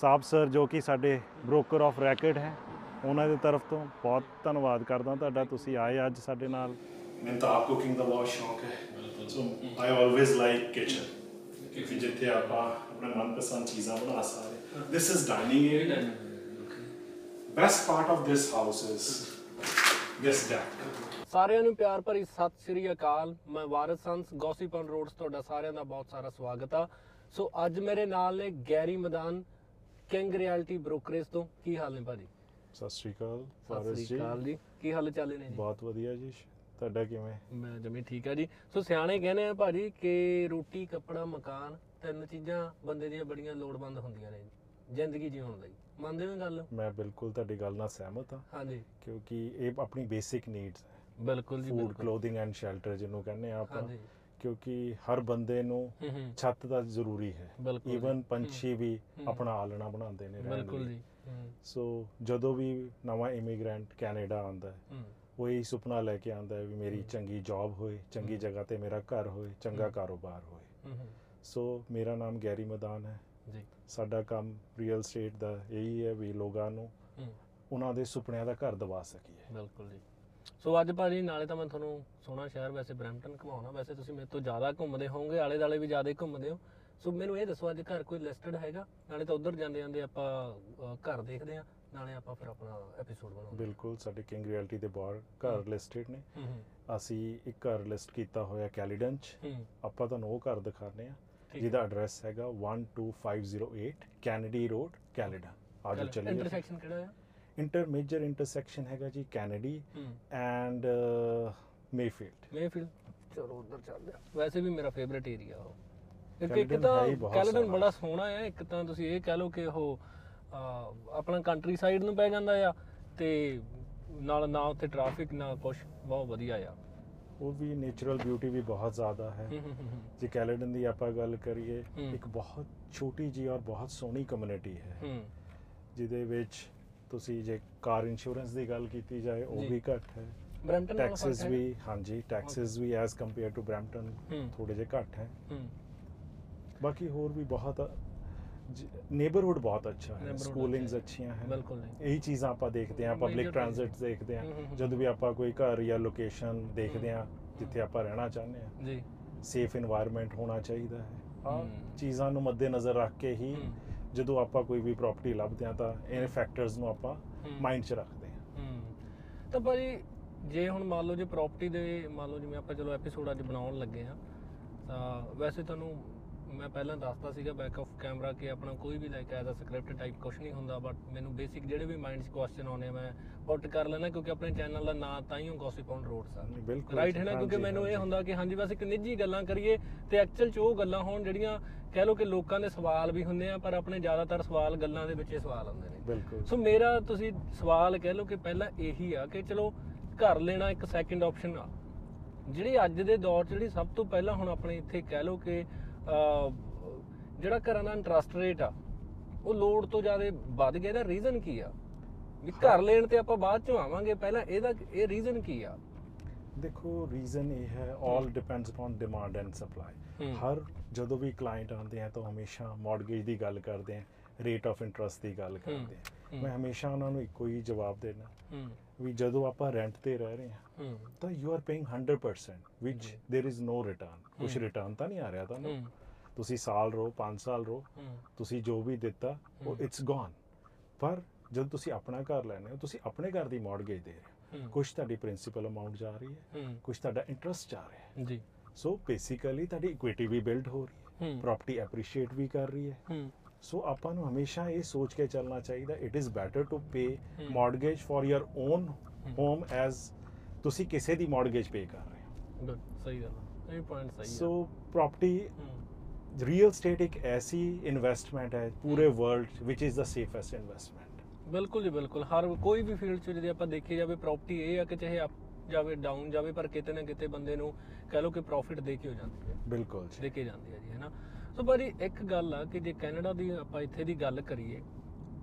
ਸਾਬ ਸਰ ਜੋ ਕਿ ਸਾਡੇ ਬ੍ਰੋਕਰ ਆਫ ਰੈਕਟ ਹੈ ਉਹਨਾਂ ਦੀ ਤਰਫ ਤੋਂ ਬਹੁਤ ਧੰਨਵਾਦ ਕਰਦਾ ਤੁਹਾਡਾ ਤੁਸੀਂ ਆਏ ਅੱਜ ਸਾਡੇ ਨਾਲ। ਮੈਨੂੰ ਤਾਂ ਆਪ ਕੁਕਿੰਗ ਦਾ ਬਹੁਤ ਸ਼ੌਕ ਹੈ। So I always like kitchen ਕਿ ਜਿੱਥੇ ਆਪਾਂ ਆਪਣੇ ਮਨਪਸੰਦ ਚੀਜ਼ਾਂ ਬਣਾ ਸਕਦੇ this is dining area best part of this house is this deck ਸਾਰਿਆਂ ਨੂੰ ਪਿਆਰ ਭਰੀ ਸਤਿ ਸ੍ਰੀ ਅਕਾਲ। ਮੈਂ ਵਾਰਿਸ ਸੰਸ ਗੋਸੀਪਨ ਰੋਡਸ ਤੁਹਾਡਾ ਸਾਰਿਆਂ ਦਾ ਬਹੁਤ ਸਾਰਾ ਸਵਾਗਤ ਆ। ਸੋ ਅੱਜ ਮੇਰੇ ਨਾਲ ਨੇ ਗੈਰੀ ਮੈਦਾਨ ਕਿੰਗ ਰਿਐਲਿਟੀ ਬ੍ਰੋਕਰੇਜ ਤੋਂ ਕੀ ਹਾਲ ਨੇ ਭਾਜੀ? ਸਤਿ ਸ਼੍ਰੀ ਅਕਾਲ ਸਤਿ ਫਾਰਸ ਸ੍ਰੀ ਜੀ। ਅਕਾਲ ਜੀ। ਕੀ ਹਾਲ ਚਾਲ ਨੇ ਜੀ? ਬਹੁਤ ਵਧੀਆ ਜੀ। ਤੁਹਾਡਾ ਕਿਵੇਂ? ਮੈਂ ਜਮੀ ਠੀਕ ਆ ਜੀ। ਸੋ ਸਿਆਣੇ ਕਹਿੰਦੇ ਆ ਭਾਜੀ ਕਿ ਰੋਟੀ ਕੱਪੜਾ ਮਕਾਨ ਤਿੰਨ ਚੀਜ਼ਾਂ ਬੰਦੇ ਦੀਆਂ ਬੜੀਆਂ ਲੋੜਵੰਦ ਹੁੰਦੀਆਂ ਨੇ ਜੀ। ਜ਼ਿੰਦਗੀ ਜਿਉਣ ਲਈ। ਮੰਨਦੇ ਹੋ ਗੱਲ? ਮੈਂ ਬਿਲਕੁਲ ਤੁਹਾਡੀ ਗੱਲ ਨਾਲ ਸਹਿਮਤ ਹਾਂ। ਹਾਂਜੀ। ਕਿਉਂਕਿ ਇਹ ਆਪਣੀ ਬੇਸਿਕ ਨੀਡਸ ਬਿਲਕੁਲ ਜੀ ਫੂਡ ਬਿਲਕੁਲ। ਕਲੋਥਿੰਗ ਐਂਡ ਸ਼ੈਲਟਰ ਜਿਹਨੂੰ ਕਹਿੰਦੇ ਆ ਆਪਾਂ। ਹਾਂਜੀ। ਕਿਉਂਕਿ ਹਰ ਬੰਦੇ ਨੂੰ ਛੱਤ ਦਾ ਜ਼ਰੂਰੀ ਹੈ। ਈਵਨ ਪੰਛੀ ਵੀ। ਆਪਣਾ ਆਲਣਾ ਬਣਾਉਂਦੇ ਨੇ ਬਿਲਕੁਲ ਜੀ। ਸੋ ਜਦੋਂ ਵੀ ਨਵਾਂ ਇਮੀਗ੍ਰੈਂਟ ਕੈਨੇਡਾ ਆਉਂਦਾ ਹੈ ਉਹ ਇਹ ਸੁਪਨਾ ਲੈ ਕੇ ਆਉਂਦਾ ਹੈ ਵੀ ਮੇਰੀ ਚੰਗੀ ਜੌਬ ਹੋਏ ਚੰਗੀ ਜਗ੍ਹਾ ਤੇ ਮੇਰਾ ਘਰ ਹੋਏ ਚੰਗਾ ਕਾਰੋਬਾਰ ਹੋਏ। ਸੋ ਮੇਰਾ ਨਾਮ ਗੈਰੀ ਮਦਾਨ ਹੈ। ਜੀ। ਸਾਡਾ ਕੰਮ ਰੀਅਲ ਸਟੇਟ ਦਾ ਇਹੀ ਹੈ ਵੀ ਲੋਕਾਂ ਨੂੰ ਉਹਨਾਂ ਦੇ ਸੁਪਨਿਆਂ ਦਾ ਘਰ ਦਵਾ ਸਕੀਏ। ਬਿਲਕੁਲ ਜੀ। ਸੋ ਅੱਜ ਭਾਜੀ ਨਾਲੇ ਤਾਂ ਮੈਂ ਤੁਹਾਨੂੰ ਸੋਹਣਾ ਸ਼ਹਿਰ ਵੈਸੇ ਬਰੈਂਪਟਨ ਘੁਮਾਉਣਾ। ਵੈਸੇ ਤੁਸੀਂ ਮੇਰੇ ਤੋਂ ਜ਼ਿਆਦਾ ਘੁੰਮਦੇ ਹੋਵੋਗੇ ਆਲੇ ਦਾਲੇ ਵੀ ਜ਼ਿਆਦਾ ਘੁੰਮਦੇ ਹੋ। ਸੋ ਮੈਨੂੰ ਇਹ ਦੱਸੋ ਅੱਜ ਘਰ ਕੋਈ ਲਿਸਟਡ ਹੈਗਾ? ਨਾਲੇ ਤਾਂ ਉਧਰ ਜਾਂਦੇ ਜਾਂਦੇ ਆਪਾਂ ਅ, ਘਰ ਦੇਖਦੇ ਆ ਨਾਲੇ ਆਪਾਂ ਫਿਰ ਆਪਣਾ ਐਪੀਸੋਡ ਬਣਾਉਂਦੇ ਬਿਲਕੁਲ ਸਾਡੇ ਕਿੰਗ ਰਿਐਲਿਟੀ ਦੇ ਬਾਹਰ ਘਰ ਲਿਸਟਡ ਨੇ। ਹੂੰ ਹੂੰ। ਅਸੀਂ ਇੱਕ ਘਰ ਲਿਸਟ ਕੀਤਾ ਹੋਇਆ ਕੈਲੀਡਨ ਚ ਹੂੰ। ਆਪਾਂ ਤੁਹਾਨੂੰ ਉਹ ਘਰ ਦਿਖਾਣੇ ਆ ਠੀਕ ਜਿਹਦਾ ਐਡਰੈਸ ਹੈਗਾ 12508 ਕੈਨੇਡੀ ਰੋਡ ਕੈਲੀਡਨ ਆਜੋ ਚੱਲੀਏ। ਇੰਟਰਸੈਕਸ਼ਨ ਕਿਹੜਾ ਆ? ਇੰਟਰ ਮੇਜਰ ਇੰਟਰਸੈਕਸ਼ਨ ਹੈਗਾ ਜੀ ਕੈਨੇਡੀ ਐਂਡ ਮੇਫੀਲਡ ਮੇਫੀਲਡ ਚਲੋ ਉਧਰ ਚੱਲਦੇ ਆ ਵੈਸੇ ਵੀ ਮੇਰਾ ਫੇਵਰਿਟ ਏਰੀਆ ਉਹ। ਇੱਕ ਇੱਕ ਤਾਂ ਸੋਹਣਾ। ਬੜਾ ਸੋਹਣਾ ਹੈ ਇੱਕ ਤਾਂ ਤੁਸੀਂ ਇਹ ਕਹਿ ਲਓ ਕਿ ਉਹ ਆਪਣਾ ਕੰਟਰੀ ਸਾਈਡ ਨੂੰ ਪੈ ਜਾਂਦਾ ਆ ਤੇ ਨਾਲ ਨਾ ਉੱਥੇ ਟ੍ਰੈਫਿਕ ਨਾ ਕੁਛ ਬਹੁਤ ਵਧੀਆ ਆ। ਉਹ ਵੀ ਨੇਚਰਲ ਬਿਊਟੀ ਵੀ ਬਹੁਤ ਜ਼ਿਆਦਾ ਹੈ। ਜੇ ਕੈਲੀਡਨ ਦੀ ਆਪਾਂ ਗੱਲ ਕਰੀਏ। ਇੱਕ ਬਹੁਤ ਛੋਟੀ ਜੀ ਔਰ ਬਹੁਤ ਸੋਹਣੀ ਕਮਿਊਨਿਟੀ ਹੈ। ਹੂੰ। ਜਿਹਦੇ ਵਿੱਚ ਤੁਸੀਂ ਜੇ ਕਾਰ ਇੰਸ਼ੋਰੈਂਸ ਦੀ ਗੱਲ ਕੀਤੀ ਜਾਏ ਉਹ ਜੀ। ਵੀ ਘੱਟ ਹੈ। ਬ੍ਰੈਂਟਨ ਨਾਲੋਂ ਟੈਕਸਸ ਫ਼ਰਕ ਵੀ ਹਾਂਜੀ ਟੈਕਸਸ ਵੀ ਐਸ ਕੰਪੇਅਰ ਟੂ ਬ੍ਰੈਂਪਟਨ ਹੂੰ। ਥੋੜੇ ਜਿਹਾ ਘੱਟ ਹੈ। ਹੂੰ। ਬਾਕੀ ਹੋਰ ਵੀ ਬਹੁਤ ਨੇਬਰਹੁੱਡ ਬਹੁਤ ਅੱਛਾ ਹੈ। Neighborhood ਅੱਛਾ ਸਕੂਲਿੰਗਸ ਹੈ। ਅੱਛੀਆਂ ਹੈ। ਬਿਲਕੁਲ ਨਹੀਂ ਇਹੀ ਚੀਜ਼ਾਂ ਆਪਾਂ ਦੇਖਦੇ ਹਾਂ Major ਪਬਲਿਕ ਟ੍ਰਾਂਜ਼ਿਟ ਦੇਖਦੇ ਹਮ, ਹਮ, ਹਾਂ ਹਮ। ਜਦੋਂ ਵੀ ਆਪਾਂ ਕੋਈ ਘਰ ਜਾਂ ਲੋਕੇਸ਼ਨ ਦੇਖਦੇ ਹਾਂ ਜਿੱਥੇ ਆਪਾਂ ਰਹਿਣਾ ਚਾਹੁੰਦੇ ਹਾਂ। ਜੀ। ਸੇਫ এনवायरमेंट ਹੋਣਾ ਚਾਹੀਦਾ ਹੈ। ਆਹ ਹਮ। ਚੀਜ਼ਾਂ ਨੂੰ ਮੱਦੇਨਜ਼ਰ ਰੱਖ ਕੇ ਹੀ ਹਮ। ਜਦੋਂ ਆਪਾਂ ਕੋਈ ਵੀ ਪ੍ਰਾਪਰਟੀ ਲੱਭਦੇ ਹਾਂ ਤਾਂ ਇਹ ਫੈਕਟਰਸ ਨੂੰ ਆਪਾਂ। ਮਾਈਂਡ 'ਚ ਰੱਖਦੇ ਹੂੰ ਤਾਂ ਭਾਜੀ ਜੇ ਹੁਣ ਮੰਨ ਲਓ ਜੇ ਪ੍ਰਾਪਰਟੀ ਦੇ ਮੰਨ ਲਓ ਜਿਵੇਂ ਆਪਾਂ ਚਲੋ ਐਪੀਸੋਡ ਅੱਜ ਬਣਾਉਣ ਲੱਗੇ ਆ ਤਾਂ ਵੈਸੇ ਤੁਹਾਨੂੰ ਮੈਂ ਪਹਿਲਾਂ ਦੱਸਦਾ ਸੀਗਾ ਬੈਕ ਆਫ ਕੈਮਰਾ ਕਿ ਆਪਣਾ ਕੋਈ ਵੀ like as a script type ਕੁਝ ਨਹੀਂ ਹੁੰਦਾ ਬਟ ਮੈਨੂੰ ਬੇਸਿਕ ਜਿਹੜੇ ਵੀ ਮਾਈਂਡ 'ਚ ਕੁਐਸਚਨ ਆਉਂਦੇ ਆ ਮੈਂ ਪੁੱਟ ਕਰ ਲੈਣਾ ਕਿਉਂਕਿ ਆਪਣੇ ਚੈਨਲ ਦਾ ਨਾਂ ਤਾਂ ਹੀ ਗੋਸਿਪ ਔਨ ਰੋਡਸ ਆ ਰਾਈਟ ਹੈ ਨਾ? ਕਿਉਂਕਿ ਮੈਨੂੰ ਇਹ। ਹੁੰਦਾ ਕਿ ਹਾਂਜੀ ਬਸ ਇੱਕ ਨਿੱਜੀ ਗੱਲਾਂ ਕਰੀਏ ਤੇ ਐਕਚੁਅਲ 'ਚ ਉਹ ਗੱਲਾਂ ਹੋਣ ਜਿਹੜੀਆਂ ਕਹਿ ਲਓ ਕਿ ਲੋਕਾਂ ਦੇ ਸਵਾਲ ਵੀ ਹੁੰਦੇ ਆ ਪਰ ਆਪਣੇ ਜ਼ਿਆਦਾਤਰ ਸਵਾਲ ਗੱਲਾਂ ਦੇ ਵਿੱਚ ਹੀ ਸਵਾਲ ਆਉਂਦੇ ਨੇ। ਬਿਲਕੁਲ। ਸੋ ਮੇਰਾ ਤੁਸੀਂ ਸਵਾਲ ਕਹਿ ਲਓ ਕਿ ਪਹਿਲਾਂ ਇਹੀ ਆ ਕਿ ਚਲੋ ਘਰ ਲੈਣਾ ਇੱਕ ਸੈਕਿੰਡ ਆਪਸ਼ਨ ਆ। ਜਿਹੜੀ ਅੱਜ ਦੇ ਦੌਰ 'ਚ ਜਿਹੜੀ ਸਭ ਤੋਂ ਪਹਿਲਾਂ ਹੁਣ ਆਪਣੇ ਇੱਥੇ ਕਹਿ ਲਓ ਕਿ ਜਿਹੜਾ ਘਰਾਂ ਦਾ ਇੰਟਰਸਟ ਰੇਟ ਆ ਉਹ ਲੋਡ ਤੋਂ ਜ਼ਿਆਦਾ ਵੱਧ ਗਿਆ। ਇਹਦਾ ਰੀਜ਼ਨ ਕੀ ਆ? ਵੀ ਘਰ ਲੈਣ ਤੇ ਆਪਾਂ ਬਾਅਦ ਚੋਂ ਆਵਾਂਗੇ। ਪਹਿਲਾਂ ਇਹਦਾ ਇਹ ਰੀਜ਼ਨ ਕੀ ਆ? ਦੇਖੋ ਰੀਜ਼ਨ ਇਹ ਹੈ all depends on demand and supply. ਹਰ ਜਦੋਂ ਵੀ ਕਲਾਇੰਟ ਆਉਂਦੇ ਆ ਤਾਂ ਹਮੇਸ਼ਾ ਮਾਰਗੇਜ ਦੀ ਗੱਲ ਕਰਦੇ ਆ ਰੇਟ ਆਫ ਇੰਟਰਸਟ ਦੀ ਗੱਲ ਕਰਦੇ ਆ। ਮੈਂ ਹਮੇਸ਼ਾ ਉਹਨਾਂ ਨੂੰ ਇੱਕੋ ਹੀ ਜਵਾਬ ਦੇਣਾ। ਵੀ ਜਦੋਂ ਆਪਾਂ ਰੈਂਟ ਤੇ ਰਹਿ ਰਹੇ ਹਾਂ ਤਾਂ ਯੂ ਆਰ ਪੇਇੰਗ 100% which ਜੀ। there is no return ਕੁਝ। ਰਿਟਰਨ ਤਾਂ ਨਹੀਂ ਆ ਰਿਹਾ ਹੂੰ। ਤੁਸੀਂ ਸਾਲ ਰੋ 5 ਸਾਲ ਰੋ ਤੁਸੀਂ ਜੋ ਵੀ ਦਿੱਤਾ ਉਹ। ਇਟਸ ਗੋਨ ਪਰ ਜਦੋਂ ਤੁਸੀਂ ਆਪਣਾ ਘਰ ਲੈਣੇ ਹੋ ਤੁਸੀਂ ਆਪਣੇ ਘਰ ਦੀ ਮਾਰਗੇਜ ਦੇ ਰਹੇ ਹੋ। ਕੁਝ ਤੁਹਾਡੀ ਪ੍ਰਿੰਸੀਪਲ ਅਮਾਉਂਟ ਜਾ ਰਹੀ ਹੈ ਕੁਝ ਤੁਹਾਡਾ ਇੰਟਰਸਟ ਜਾ ਰਿਹਾ ਹੈ। ਜੀ। ਸੋ ਬੇਸਿਕਲੀ ਤੁਹਾਡੀ ਇਕੁਇਟੀ ਵੀ ਬਿਲਡ ਹੋ ਰਹੀ ਹੈ। ਪ੍ਰਾਪਰਟੀ ਐਪਰੀਸ਼ੀਏਟ ਵੀ ਕਰ ਰਹੀ ਹੂੰ। ਸੋ ਆਪਾਂ ਨੂੰ ਹਮੇਸ਼ਾ ਇਹ ਸੋਚ ਕੇ ਚੱਲਣਾ ਚਾਹੀਦਾ it is better to pay ਹੂੰ। Mortgage for your own home as ਤੁਸੀਂ ਕਿਸੇ ਦੀ ਮਾਰਗੇਜ ਪੇ ਕਰ ਰਹੇ ਹੋ। ਗੁੱਡ ਸਹੀ ਗੱਲ। ਇਹ ਪੁਆਇੰਟ ਸਹੀ ਆ। ਸੋ ਪ੍ਰਾਪਰਟੀ ਹੂੰ। ਰੀਅਲ ਸਟੇਟ ਇੱਕ ਐਸੀ ਇਨਵੈਸਟਮੈਂਟ ਹੈ ਪੂਰੇ ਵਰਲਡ ਵਿਚ ਇਜ਼ ਦਾ ਸੇਫੈਸਟ ਇਨਵੈਸਟਮੈਂਟ ਬਿਲਕੁਲ ਜੀ ਬਿਲਕੁਲ। ਹਰ ਕੋਈ ਵੀ ਫੀਲਡ 'ਚ ਜੇ ਆਪਾਂ ਦੇਖੀ ਜਾਵੇ ਪ੍ਰਾਪਰਟੀ ਇਹ ਆ ਕਿ ਚਾਹੇ ਅਪ ਜਾਵੇ ਡਾਊਨ ਜਾਵੇ ਪਰ ਕਿਤੇ ਨਾ ਕਿਤੇ ਬੰਦੇ ਨੂੰ ਕਹਿ ਲਓ ਕਿ ਪ੍ਰੋਫਿਟ ਦੇ ਕੇ ਹੋ ਜਾਂਦੀ ਹੈ। ਬਿਲਕੁਲ ਜੀ। ਦੇ ਕੇ ਜਾਂਦੀ ਹੈ ਜੀ ਹੈਨਾ ਸੋ ਭਾਜੀ ਇੱਕ ਗੱਲ ਆ ਕਿ ਜੇ ਕੈਨੇਡਾ ਦੀ ਆਪਾਂ ਇੱਥੇ ਦੀ ਗੱਲ ਕਰੀਏ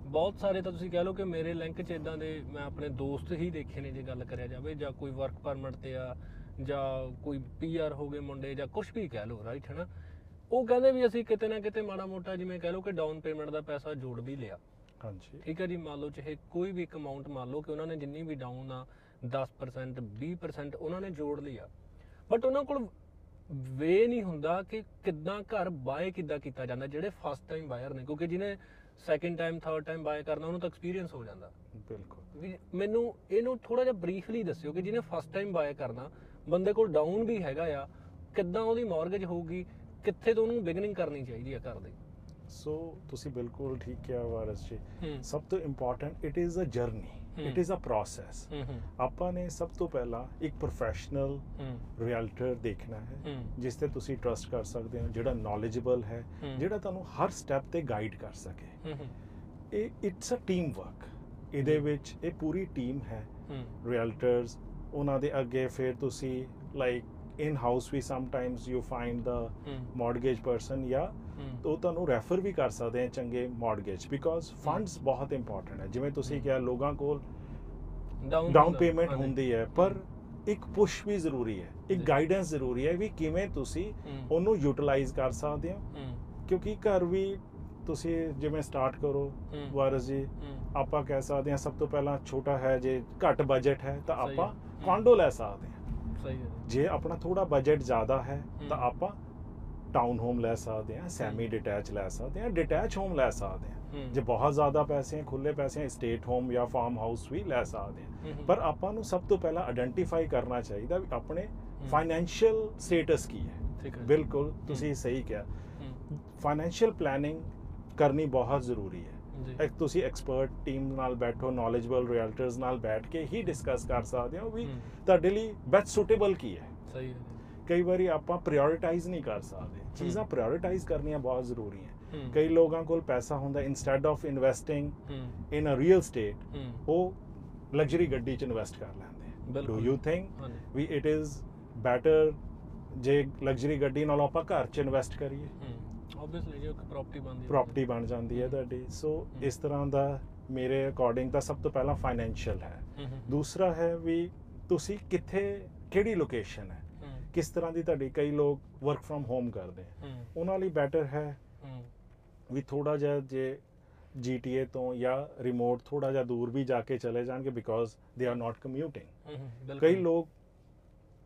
ਬਹੁਤ ਸਾਰੇ ਤਾਂ ਤੁਸੀਂ ਕਹਿ ਲਓ ਕਿ ਮੇਰੇ ਲਿੰਕ 'ਚ ਇਦਾਂ ਦੇ ਮੈਂ ਆਪਣੇ ਦੋਸਤ ਹੀ ਦੇਖੇ ਨੇ ਜੇ ਗੱਲ ਕਰਿਆ ਜਾਵੇ ਜਾਂ ਕੋਈ ਵਰਕ ਪਰਮਿਟ ਤੇ ਆ ਜਾਂ ਕੋਈ ਪੀਆਰ ਹੋ ਗਏ ਮੁੰਡੇ ਜਾਂ ਕੁਝ ਵੀ ਕਹਿ ਲਓ ਰਾਈਟ ਹੈਨਾ? ਉਹ ਕਹਿੰਦੇ ਵੀ ਅਸੀਂ ਕਿਤੇ ਨਾ ਕਿਤੇ ਮਾੜਾ ਮੋਟਾ ਜਿਵੇਂ ਕਹਿ ਲਓ ਕਿ ਡਾਊਨ ਪੇਮੈਂਟ ਦਾ ਪੈਸਾ ਜੋੜ ਵੀ ਲਿਆ। ਹਾਂਜੀ। ਠੀਕ ਹੈ ਜੀ ਮੰਨ ਲਓ ਚਾਹੇ ਕੋਈ ਵੀ ਇੱਕ ਅਮਾਉਂਟ ਮੰਨ ਲਓ ਕਿ ਉਹਨਾਂ ਨੇ ਜਿੰਨੀ ਵੀ ਡਾਊਨ ਆ 10% 20% ਉਹਨਾਂ ਨੇ ਜੋੜ ਲਿਆ। ਬਟ ਉਹਨਾਂ ਕੋਲ ਵੇ ਨਹੀਂ ਹੁੰਦਾ ਕਿ ਕਿੱਦਾਂ ਘਰ ਬਾਏ ਕਿੱਦਾਂ ਕੀਤਾ ਜਾਂਦਾ ਜਿਹੜੇ ਫਸਟ ਟਾਈਮ ਬਾਇਰ ਨੇ ਕਿਉਂਕਿ ਜਿਹਨੇ second time third time buy ਕਰਨਾ ਉਹਨੂੰ ਤਾਂ ਐਕਸਪੀਰੀਅੰਸ ਹੋ ਜਾਂਦਾ। ਬਿਲਕੁਲ। ਮੈਨੂੰ ਇਹਨੂੰ ਥੋੜਾ ਜਿਹਾ ਬਰੀਫਲੀ ਦੱਸਿਓ ਕਿ ਜਿਹਨੇ ਫਸਟ ਟਾਈਮ ਬਾਏ ਕਰਨਾ ਬੰਦੇ ਕੋਲ ਡਾਊਨ ਵੀ ਹੈਗਾ ਆ ਕਿੱਦਾਂ ਉਹਦੀ ਮਾਰਗੇਜ ਹੋਊਗੀ ਕਿੱਥੇ ਤੋਂ ਉਹਨੂੰ ਬਿਗਨਿੰਗ ਕਰਨੀ ਚਾਹੀਦੀ ਆ ਘਰ ਦੀ। ਸੋ ਤੁਸੀਂ ਬਿਲਕੁਲ ਠੀਕ ਕਿਹਾ ਵਾਰਸ ਜੀ। ਸਭ ਤੋਂ important it is a journey. It is a process ਆਪਾਂ ਨੇ ਸਭ ਤੋਂ ਪਹਿਲਾਂ ਇੱਕ ਪ੍ਰੋਫੈਸ਼ਨਲ ਹੂੰ। ਰਿਐਲਟਰ ਦੇਖਣਾ ਹੈ ਜਿਸ ਤੇ ਤੁਸੀਂ ਟਰਸਟ ਕਰ ਸਕਦੇ ਹੋ ਜਿਹੜਾ ਨੌਲੇਜੇਬਲ ਹੈ। ਜਿਹੜਾ ਤੁਹਾਨੂੰ ਹਰ ਸਟੈਪ ਤੇ ਗਾਈਡ ਕਰ ਸਕੇ। ਇਹ ਇਟਸ ਅ ਟੀਮ ਵਰਕ ਇਹਦੇ ਵਿੱਚ ਇਹ ਪੂਰੀ ਟੀਮ ਹੈ। realtors ਉਹਨਾਂ ਦੇ ਅੱਗੇ ਫਿਰ ਤੁਸੀਂ ਲਾਈਕ ਇਨ ਹਾਊਸ ਵੀ ਸਮਟਾਈਮਸ ਯੂ ਫਾਈਂਡ ਦਾ ਹੂੰ। mortgage person ਜਾਂ ਹੂੰ। ਉਹ ਤੁਹਾਨੂੰ ਰੈਫਰ ਵੀ ਕਰ ਸਕਦੇ ਆ ਚੰਗੇ mortgage ਬਿਕੋਜ਼ ਫੰਡਸ ਬਹੁਤ ਇੰਪੋਰਟੈਂਟ ਹੈ। ਜਿਵੇਂ ਤੁਸੀਂ ਕਿਹਾ ਲੋਕਾਂ ਕੋਲ ਡਾਊਨ ਪੇਮੈਂਟ ਹੁੰਦੀ। ਹੈ ਪਰ ਇੱਕ ਪੁਸ਼ ਵੀ ਜ਼ਰੂਰੀ ਹੈ ਇੱਕ। ਗਾਈਡੈਂਸ ਜ਼ਰੂਰੀ ਹੈ ਵੀ ਕਿਵੇਂ ਤੁਸੀਂ ਉਹਨੂੰ ਯੂਟਿਲਾਈਜ਼ ਕਰ ਸਕਦੇ ਹੋ। ਕਿਉਂਕਿ ਘਰ ਵੀ ਤੁਸੀਂ ਜਿਵੇਂ ਸਟਾਰਟ ਕਰੋ। ਵਾਰਸ ਜੀ ਆਪਾਂ ਕਹਿ ਸਕਦੇ ਹਾਂ ਸਭ ਤੋਂ ਪਹਿਲਾਂ ਛੋਟਾ ਹੈ ਜੇ ਘੱਟ ਬਜਟ ਹੈ ਤਾਂ ਆਪਾਂ। ਕੌਂਡੋ ਲੈ ਸਕਦੇ ਹਾਂ। ਸਹੀ ਹੈ। ਜੇ ਆਪਣਾ ਥੋੜਾ ਬਜਟ ਜ਼ਿਆਦਾ ਹੈ। ਤਾਂ। ਆਪਾਂ ਟਾਊਨ ਹੋਮ ਲੈ ਸਕਦੇ ਹਾਂ ਸੈਮੀ ਡਿਟੈਚ ਲੈ ਸਕਦੇ ਹਾਂ ਡਿਟੈਚ ਹੋਮ ਲੈ ਸਕਦੇ ਹੂੰ। ਜੇ ਬਹੁਤ ਜ਼ਿਆਦਾ ਪੈਸੇ ਹੈ ਖੁੱਲੇ ਪੈਸੇ ਹੈ ਸਟੇਟ ਹੋਮ ਜਾਂ ਫਾਰਮ ਹਾਊਸ ਵੀ ਲੈ ਸਕਦੇ ਹੂੰ। ਪਰ ਆਪਾਂ ਨੂੰ ਸਭ ਤੋਂ ਪਹਿਲਾਂ ਆਇਡੈਂਟੀਫਾਈ ਕਰਨਾ ਚਾਹੀਦਾ ਵੀ ਆਪਣੇ ਫਾਈਨੈਂਸ਼ੀਅਲ ਸਟੇਟਸ ਕੀ ਹੈ। ਬਿਲਕੁਲ ਤੁਸੀਂ ਸਹੀ ਕਿਹਾ। ਫਾਈਨੈਂਸ਼ੀਅਲ ਪਲੈਨਿੰਗ ਕਰਨੀ ਬਹੁਤ ਜ਼ਰੂਰੀ ਹੈ। ਇੱਕ ਤੁਸੀਂ ਐਕਸਪਰਟ ਟੀਮ ਨਾਲ ਬੈਠੋ ਨੌਲੇਜਬਲ ਰਿਐਲਟਰਸ ਨਾਲ ਬੈਠ ਕੇ ਹੀ ਡਿਸਕਸ ਕਰ ਸਕਦੇ ਹੋ ਵੀ। ਤੁਹਾਡੇ ਲਈ ਬੈਸਟ ਸੁਟੇਬਲ ਕੀ ਹੈ। ਸਹੀ ਹੈ। ਕਈ ਵਾਰੀ ਆਪਾਂ ਪ੍ਰਾਇੋਰਟਾਈਜ਼ ਨਹੀਂ ਕਰ ਸਕਦੇ। ਚੀਜ਼ਾਂ ਪ੍ਰਾਇੋਰਟਾਈਜ਼ ਕਰਨੀਆਂ ਬਹੁਤ ਜ਼ਰੂਰੀ ਹੈ। ਕਈ ਲੋਕਾਂ ਕੋਲ ਪੈਸਾ ਹੁੰਦਾ instead of investing in a real estate ਉਹ ਲਗਜ਼ਰੀ ਗੱਡੀ 'ਚ ਇਨਵੈਸਟ ਕਰ ਲੈਂਦੇ do. You think we it is better ਜੇ ਲਗਜ਼ਰੀ ਗੱਡੀ ਨਾਲ ਆਪਾਂ ਘਰ 'ਚ ਇਨਵੈਸਟ ਕਰੀਏ? ਆਬਵੀਅਸਲੀ ਜੇ ਪ੍ਰਾਪਰਟੀ ਬਣਦੀ ਹੈ। ਪ੍ਰਾਪਰਟੀ ਬਣ ਜਾਂਦੀ ਹੈ ਤੁਹਾਡੀ। ਸੋ ਇਸ ਤਰ੍ਹਾਂ ਦਾ ਮੇਰੇ ਅਕੋਰਡਿੰਗ ਤਾਂ ਸਭ ਤੋਂ ਪਹਿਲਾਂ ਫਾਈਨੈਂਸ਼ੀਅਲ ਹੈ। ਦੂਸਰਾ ਹੈ ਵੀ ਤੁਸੀਂ ਕਿੱਥੇ ਕਿਹੜੀ ਲੋਕੇਸ਼ਨ ਹੂੰ? ਕਿਸ ਤਰ੍ਹਾਂ ਦੀ ਤੁਹਾਡੀ ਕਈ ਲੋਕ ਵਰਕ ਫਰਮ ਹੋਮ ਕਰਦੇ ਹੂੰ। ਉਹਨਾਂ ਲਈ ਬੈਟਰ ਹੈ ਵੀ ਥੋੜਾ ਜਿਹਾ ਜੇ GTA ਤੋਂ ਜਾਂ ਰਿਮੋਟ ਥੋੜਾ ਜਿਹਾ ਦੂਰ ਵੀ ਜਾ ਕੇ ਚਲੇ ਜਾਣਗੇ because they are not computing ਕਈ ਲੋਕ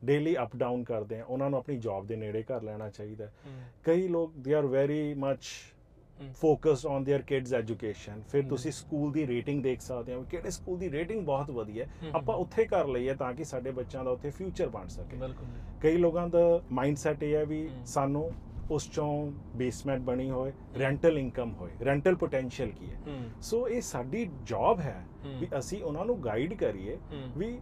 ਡੇਲੀ ਅਪ ਡਾਊਨ ਕਰਦੇ ਆ। ਉਹਨਾਂ ਨੂੰ ਆਪਣੀ ਜੌਬ ਦੇ ਨੇੜੇ ਘਰ ਲੈਣਾ ਚਾਹੀਦਾ। ਕਈ ਲੋਕ they are very much Focused on their kids education ਫਿਰ ਹਮ। ਤੁਸੀਂ ਸਕੂਲ ਦੀ ਰੇਟਿੰਗ ਦੇਖ ਸਕਦੇ ਹੋ ਕਿਹੜੇ ਸਕੂਲ ਦੀ ਰੇਟਿੰਗ ਬਹੁਤ ਵਧੀਆ ਹੈ ਹਮ। ਆਪਾਂ ਉੱਥੇ ਕਰ ਲਈਏ ਤਾਂ ਕਿ ਸਾਡੇ ਬੱਚਿਆਂ ਦਾ ਉੱਥੇ ਫਿਊਚਰ ਬਣ ਸਕੇ ਬਿਲਕੁਲ ਜੀ। ਕਈ ਲੋਕਾਂ ਦਾ ਮਾਈਂਡਸੈਟ ਇਹ ਹੈ ਵੀ ਹਮ। ਸਾਨੂੰ ਉਸ ਚੋਂ ਬੇਸਮੈਂਟ ਬਣੀ ਹੋਏ ਰੈਂਟਲ ਇਨਕਮ ਹੋਏ ਰੈਂਟਲ ਪੋਟੈਂਸ਼ੀਅਲ ਕੀ ਹੈ ਹੂੰ ਸੋ ਇਹ ਸਾਡੀ ਜੌਬ ਹੈ ਹਮ। ਵੀ ਅਸੀਂ ਉਹਨਾਂ ਨੂੰ ਗਾਈਡ ਕਰੀਏ ਹੂੰ ਵੀ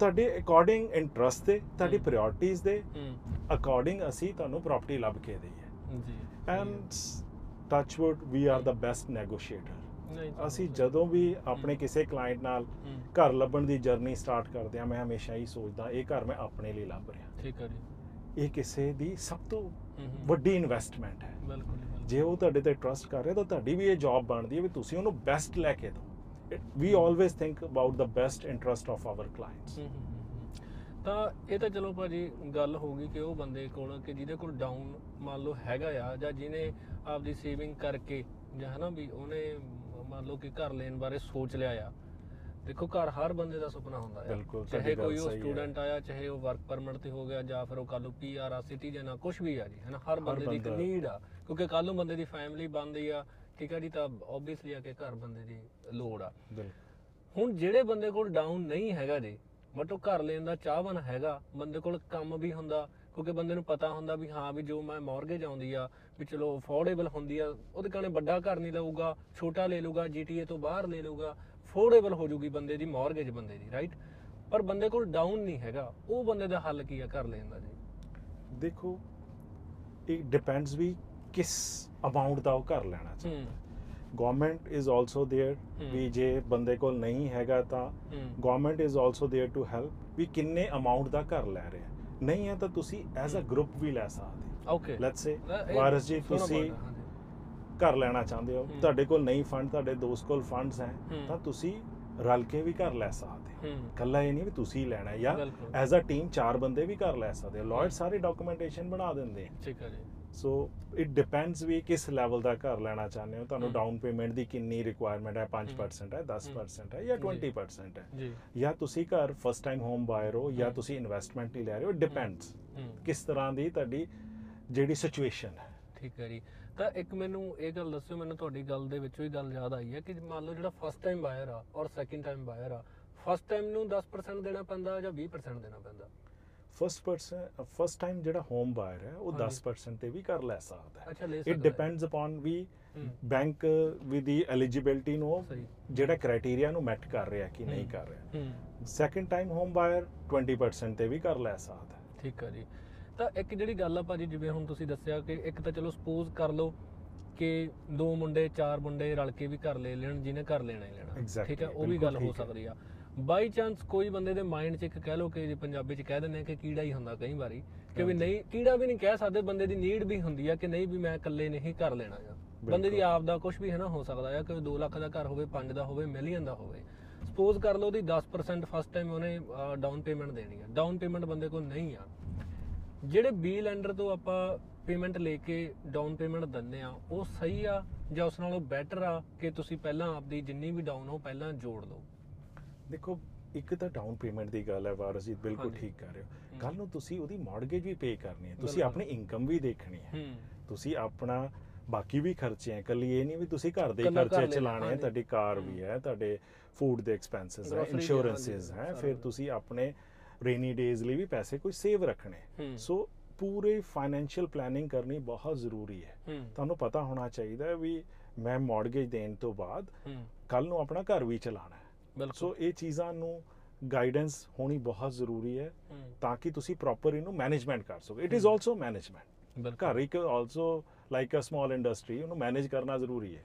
ਤੁਹਾਡੇ ਅਕੋਰਡਿੰਗ ਇੰਟਰਸਟ ਦੇ ਤੁਹਾਡੀ ਹਮ। ਪ੍ਰਾਇੋਰਟੀਜ਼ ਦੇ ਹੂੰ ਅਕੋਰਡਿੰਗ ਅਸੀਂ ਤੁਹਾਨੂੰ ਪ੍ਰਾਪਰਟੀ ਲੱਭ ਕੇ ਦਈਏ ਜੀ and touch wood we are the best negotiator ਅਸੀਂ। ਜਦੋਂ ਵੀ ਆਪਣੇ ਕਿਸੇ ਕਲਾਇੰਟ ਨਾਲ ਘਰ ਲੱਭਣ ਦੀ ਜਰਨੀ ਸਟਾਰਟ ਕਰਦੇ ਆ ਮੈਂ ਹਮੇਸ਼ਾ ਹੀ ਸੋਚਦਾ ਇਹ ਘਰ ਮੈਂ ਆਪਣੇ ਲਈ ਲੱਭ ਰਿਹਾ। ਠੀਕ ਹੈ ਜੀ। ਇਹ ਕਿਸੇ ਦੀ ਸਭ ਤੋਂ। ਵੱਡੀ ਇਨਵੈਸਟਮੈਂਟ ਹੈ। ਬਿਲਕੁਲ ਜੀ, ਉਹ ਤੁਹਾਡੇ ਤੇ ਟਰਸਟ ਕਰ ਰਿਹਾ ਤਾਂ ਤੁਹਾਡੀ ਵੀ ਇਹ ਜੌਬ ਬਣਦੀ ਹੈ ਵੀ ਤੁਸੀਂ ਉਹਨੂੰ ਬੈਸਟ ਲੈ ਕੇ ਦਿਓ। We always think about the best interest of our clients. ਤਾਂ ਇਹ ਤਾਂ ਚਲੋ ਭਾਜੀ ਗੱਲ ਹੋ ਗਈ ਕਿ ਉਹ ਬੰਦੇ ਕੋਲ ਕਿ ਜਿਹਦੇ ਕੋਲ ਡਾਊਨ ਮੰਨ ਲਓ ਹੈਗਾ ਆ ਜਾਂ ਜਿਹਨੇ ਆਪਦੀ ਸੇਵਿੰਗ ਕਰਕੇ ਜਾਂ ਹਨਾ ਵੀ ਉਹਨੇ ਮੰਨ ਲਓ ਕਿ ਘਰ ਲੈਣ ਬਾਰੇ ਸੋਚ ਲਿਆ ਆ। ਦੇਖੋ ਘਰ ਹਰ ਬੰਦੇ ਦਾ ਸੁਪਨਾ ਹੁੰਦਾ ਹੈ ਚਾਹੇ ਕੋਈ ਉਹ। ਸਟੂਡੈਂਟ ਆਇਆ ਚਾਹੇ ਉਹ ਵਰਕ ਪਰਮਿਟ ਤੇ ਹੋ ਗਿਆ ਜਾਂ ਫਿਰ ਉਹ ਕੱਲ ਪੀਆਰ ਆ ਸਿਟੀਜ਼ਨ ਆ ਕੁਝ ਵੀ ਆ ਜੀ ਹਨਾ ਹਰ ਬੰਦੇ ਦੀ ਇੱਕ ਨੀਡ ਆ। ਕਿਉਂਕਿ ਕੱਲ ਬੰਦੇ ਦੀ ਫੈਮਿਲੀ ਬਣਦੀ ਆ ਠੀਕ ਆ ਜੀ ਤਾਂ ਆਬਵੀਅਸਲੀ ਆ ਕਿ ਘਰ ਬੰਦੇ ਦੀ ਲੋੜ ਆ। ਹੁਣ ਜਿਹੜੇ ਬੰਦੇ ਕੋਲ ਡਾਊਨ ਨਹੀਂ ਹੈਗਾ ਜੀ ਬਟ ਉਹ ਘਰ ਲੈਣ ਦਾ ਚਾਹਵਨ ਹੈਗਾ ਬੰਦੇ ਕੋਲ ਕੰਮ ਵੀ ਹੁੰਦਾ ਕਿਉਂਕਿ ਬੰਦੇ ਨੂੰ ਪਤਾ ਹੁੰਦਾ ਵੀ ਹਾਂ ਵੀ ਜੋ ਮੈਂ ਮਾਰਗੇਜ ਆਉਂਦੀ ਆ ਵੀ ਚਲੋ ਅਫੋਰਡੇਬਲ ਹੁੰਦੀ ਆ ਉਹਦੇ ਕਾਣੇ ਵੱਡਾ ਘਰ ਨਹੀਂ ਲਊਗਾ ਛੋਟਾ ਲੈ ਲਊਗਾ GTA ਤੋਂ ਬਾਹਰ ਲੈ ਲਊਗਾ ਅਫੋਰਡੇਬਲ ਹੋ ਜੂਗੀ ਬੰਦੇ ਦੀ ਮਾਰਗੇਜ ਬੰਦੇ ਦੀ ਰਾਈਟ ਪਰ ਬੰਦੇ ਕੋਲ ਡਾਊਨ ਨਹੀਂ ਹੈਗਾ ਉਹ ਬੰਦੇ ਦਾ ਹੱਲ ਕੀ ਆ ਘਰ ਲੈਣ ਦਾ ਜੀ? ਦੇਖੋ ਇਹ ਡਿਪੈਂਡਸ ਵੀ ਕਿਸ ਅਮਾਉਂਟ ਦਾ ਉਹ ਘਰ ਲੈਣਾ ਚਾਹੁੰਦਾ। ਗਵਰਨਮੈਂਟ ਇਜ਼ ਆਲਸੋ देयर ਹਮ। ਵੀ ਜੇ ਬੰਦੇ ਕੋਲ ਨਹੀਂ ਹੈਗਾ ਤਾਂ ਹੂੰ government is also there to help ਵੀ ਕਿੰਨੇ ਅਮਾਉਂਟ ਦਾ ਘਰ ਲੈ ਰਿਹਾ ਨਹੀਂ ਹੈ ਤਾਂ ਤੁਸੀਂ ਐਜ਼ ਅ ਹਮ। ਗਰੁੱਪ ਵੀ ਲੈ ਸਕਦੇ ਓਕੇ ਲੈਟਸ ਸੇ ਵਾਰਸ ਜੀ ਤੁਸੀਂ ਘਰ ਲੈਣਾ ਚਾਹੁੰਦੇ ਹੋ ਹਮ। ਤੁਹਾਡੇ ਕੋਲ ਨਹੀਂ ਫੰਡ ਤੁਹਾਡੇ ਦੋਸਤ ਕੋਲ ਫੰਡਸ ਹੈ ਹਮ। ਤਾਂ ਤੁਸੀਂ ਰਲ ਕੇ ਵੀ ਘਰ ਲੈ ਸਕਦੇ ਹੋ ਹੂੰ ਇਕੱਲਾ ਇਹ ਨਹੀਂ ਵੀ ਤੁਸੀਂ ਹੀ ਲੈਣਾ ਹੈ ਜਾਂ ਬਿਲਕੁਲ ਐਜ਼ ਅ ਟੀਮ ਚਾਰ ਬੰਦੇ ਵੀ ਘਰ ਲੈ ਸਕਦੇ ਹੋ ਲਾਇਰ ਸਾਰੇ ਡਾਕੂਮੈਂਟੇਸ਼ਨ ਬਣਾ ਦਿੰਦੇ ਆ ਠੀਕ ਹੈ ਜੀ ਸੋ ਇਟ ਡਿਪੈਂਡਸ ਵੀ ਕਿਸ ਲੈਵਲ ਦਾ ਘਰ ਲੈਣਾ ਚਾਹੁੰਦੇ ਹੋ। ਤੁਹਾਨੂੰ। ਡਾਊਨ ਪੇਮੈਂਟ ਦੀ ਕਿੰਨੀ ਰਿਕੁਆਇਰਮੈਂਟ ਹੈ 5% ਹੈ 10% ਹੈ ਜਾਂ ਜੀ। 20% ਹੈ। ਜੀ। ਤੁਸੀਂ ਘਰ ਫਸਟ ਟਾਈਮ ਹੋਮ ਬਾਇਰ ਹੋ ਜਾਂ। ਤੁਸੀਂ ਇਨਵੈਸਟਮੈਂਟ ਲਈ ਲੈ ਰਹੇ ਹੋ ਡਿਪੈਂਡਸ ਕਿਸ ਤਰ੍ਹਾਂ ਦੀ ਤੁਹਾਡੀ ਜਿਹੜੀ ਸਿਚੁਏਸ਼ਨ ਹੈ। ਠੀਕ ਹੈ ਜੀ। ਤਾਂ ਇੱਕ ਮੈਨੂੰ ਇਹ ਗੱਲ ਦੱਸਿਓ ਮੈਨੂੰ ਤੁਹਾਡੀ ਗੱਲ ਦੇ ਵਿੱਚੋਂ ਹੀ ਗੱਲ ਯਾਦ ਆਈ ਹੈ ਕਿ ਮੰਨ ਲਓ ਜਿਹੜਾ ਫਸਟ ਟਾਈਮ ਬਾਇਰ ਆ ਔਰ ਸੈਕਿੰਡ ਟਾਈਮ ਬਾਇਰ ਆ ਫਸਟ ਟਾਈਮ ਨੂੰ 10% ਦੇਣਾ ਪੈਂਦਾ ਜਾਂ 20% ਦੇਣਾ ਪੈਂਦਾ? ਫਸਟ ਪਰਸਨ ਫਸਟ ਟਾਈਮ ਜਿਹੜਾ ਹੋਮ ਬਾਇਰ ਹੈ ਉਹ ਹਾਂਜੀ। 10% ਤੇ ਵੀ ਕਰ ਲੈ ਸਕਦਾ ਹੈ। ਇਟ। ਡਿਪੈਂਡਸ ਅਪਨ ਵੀ ਬੈਂਕ ਵਿਦ ਦੀ ਐਲੀਜੀਬਿਲਟੀ ਨੂੰ ਜਿਹੜਾ ਕ੍ਰਾਈਟੇਰੀਆ ਨੂੰ ਮੈਟ ਕਰ ਰਿਹਾ ਕਿ ਨਹੀਂ। ਕਰ ਰਿਹਾ। ਸੈਕੰਡ ਟਾਈਮ ਹੋਮ ਬਾਇਰ 20% ਤੇ ਵੀ ਕਰ ਲੈ ਸਕਦਾ ਹੈ। ਠੀਕ ਹੈ ਜੀ। ਤਾਂ ਇੱਕ ਜਿਹੜੀ ਗੱਲ ਆ ਭਾਜੀ ਜਿਵੇਂ ਹੁਣ ਤੁਸੀਂ ਦੱਸਿਆ ਕਿ ਇੱਕ ਤਾਂ ਚਲੋ ਸਪੋਜ਼ ਕਰ ਲਓ ਕਿ ਦੋ ਮੁੰਡੇ ਚਾਰ ਮੁੰਡੇ ਰਲ ਕੇ ਵੀ ਘਰ ਲੈ ਲੈਣ ਜਿਹਨੇ ਘਰ ਲੈਣਾ ਹੀ ਲੈਣਾ। ਠੀਕ ਹੈ ਉਹ ਵੀ ਗੱਲ ਹੈ। ਸਕਦੀ ਆ। ਬਾਈ ਚਾਂਸ ਕੋਈ ਬੰਦੇ ਦੇ ਮਾਈਂਡ 'ਚ ਇੱਕ ਕਹਿ ਲਓ ਕਿ ਜੇ ਪੰਜਾਬੀ 'ਚ ਕਹਿ ਦਿੰਦੇ ਆ ਕਿ ਕੀੜਾ ਹੀ ਹੁੰਦਾ ਕਈ ਵਾਰੀ ਕਿ ਵੀ। ਨਹੀਂ ਕੀੜਾ ਵੀ ਨਹੀਂ ਕਹਿ ਸਕਦੇ ਬੰਦੇ ਦੀ ਨੀਡ ਵੀ ਹੁੰਦੀ ਆ ਕਿ ਨਹੀਂ ਵੀ ਮੈਂ ਇਕੱਲੇ ਨਹੀਂ ਘਰ ਲੈਣਾ ਆ। ਬੰਦੇ ਦੀ। ਆਪ ਦਾ ਕੁਝ ਵੀ ਹੈ ਨਾ ਹੋ ਸਕਦਾ ਆ ਕਿ 2 ਲੱਖ ਦਾ ਘਰ ਹੋਵੇ 5 ਦਾ ਹੋਵੇ ਮਿਲੀਅਨ ਦਾ ਹੋਵੇ। ਸਪੋਜ਼ ਕਰ ਲਓ ਉਹਦੀ 10% ਫਸਟ ਟਾਈਮ ਉਹਨੇ ਡਾਊਨ ਪੇਮੈਂਟ ਦੇਣੀ ਆ। ਡਾਊਨ ਪੇਮੈਂਟ ਬੰਦੇ ਕੋਲ ਨਹੀਂ ਆ। ਜਿਹੜੇ ਬੀ ਲੈਂਡਰ ਤੋਂ ਆਪਾਂ ਪੇਮੈਂਟ ਲੈ ਕੇ ਡਾਊਨ ਪੇਮੈਂਟ ਦਿੰਦੇ ਆ ਉਹ ਸਹੀ ਆ ਜਾਂ ਉਸ ਨਾਲੋਂ ਬੈਟਰ ਆ ਕਿ ਤੁਸੀਂ ਪਹਿਲਾਂ ਆਪਦੀ ਜਿੰਨੀ ਵੀ ਡਾਊਨ ਹੋ ਪਹਿਲਾਂ ਜੋੜ ਲਓ। ਦੇਖੋ ਇੱਕ ਤਾਂ ਡਾਊਨ ਪੇਮੈਂਟ ਦੀ ਗੱਲ ਹੈ ਵਾਰਸੀਤ ਬਿਲਕੁਲ। ਠੀਕ ਕਰ ਰਹੇ ਹੋ। ਕੱਲ ਨੂੰ ਤੁਸੀਂ ਉਹਦੀ ਮਾਰਗੇਜ ਵੀ ਪੇ ਕਰਨੀ ਹੈ। ਤੁਸੀਂ। ਆਪਣੀ ਇਨਕਮ ਵੀ ਦੇਖਣੀ ਹੈ। ਤੁਸੀਂ ਆਪਣਾ ਬਾਕੀ ਵੀ ਖਰਚੇ ਹੈ। ਕੱਲੀ ਇਹ ਨਹੀਂ ਵੀ ਤੁਸੀਂ ਘਰ ਦੇ ਖਰਚੇ ਚਲਾਣੇ ਹੈ ਹਾਂਜੀ। ਤੁਹਾਡੀ ਕਾਰ ਵੀ ਹੈ। ਤੁਹਾਡੇ ਫੂਡ ਦੇ ਐਕਸਪੈਂਸਸ ਹੈ ਇੰਸ਼ੋਰੈਂਸਸ ਹੈ। ਫਿਰ। ਤੁਸੀਂ ਆਪਣੇ ਰੇਨੀ ਡੇਜ਼ ਲਈ ਵੀ ਪੈਸੇ ਕੋਈ ਸੇਵ ਰੱਖਣੇ ਸੋ ਪੂਰੇ ਫਾਈਨੈਂਸ਼ੀਅਲ ਪਲੈਨਿੰਗ ਕਰਨੀ ਬਹੁਤ ਜ਼ਰੂਰੀ ਹੈ। ਤੁਹਾਨੂੰ ਪਤਾ ਹੋਣਾ ਚਾਹੀਦਾ ਵੀ ਮੈਂ ਮਾਰਗੇਜ ਦੇਣ ਤੋਂ ਬਾਅਦ ਕੱਲ ਨੂੰ ਆਪਣਾ ਘਰ ਵੀ ਚਲਾਣਾ ਸੋ ਇਹ ਚੀਜ਼ਾਂ ਨੂੰ ਗਾਈਡੈਂਸ ਹੋਣੀ ਬਹੁਤ ਜ਼ਰੂਰੀ ਹੈ ਤਾਂ ਕਿ ਤੁਸੀਂ ਪ੍ਰੋਪਰ ਇਹਨੂੰ ਮੈਨੇਜਮੈਂਟ ਕਰ ਸਕੋ। It is. ਆਲਸੋ ਮੈਨੇਜਮੈਂਟ ਘਰ ਇੱਕ also like a small industry ਉਹਨੂੰ ਮੈਨੇਜ ਕਰਨਾ ਜ਼ਰੂਰੀ ਹੈ।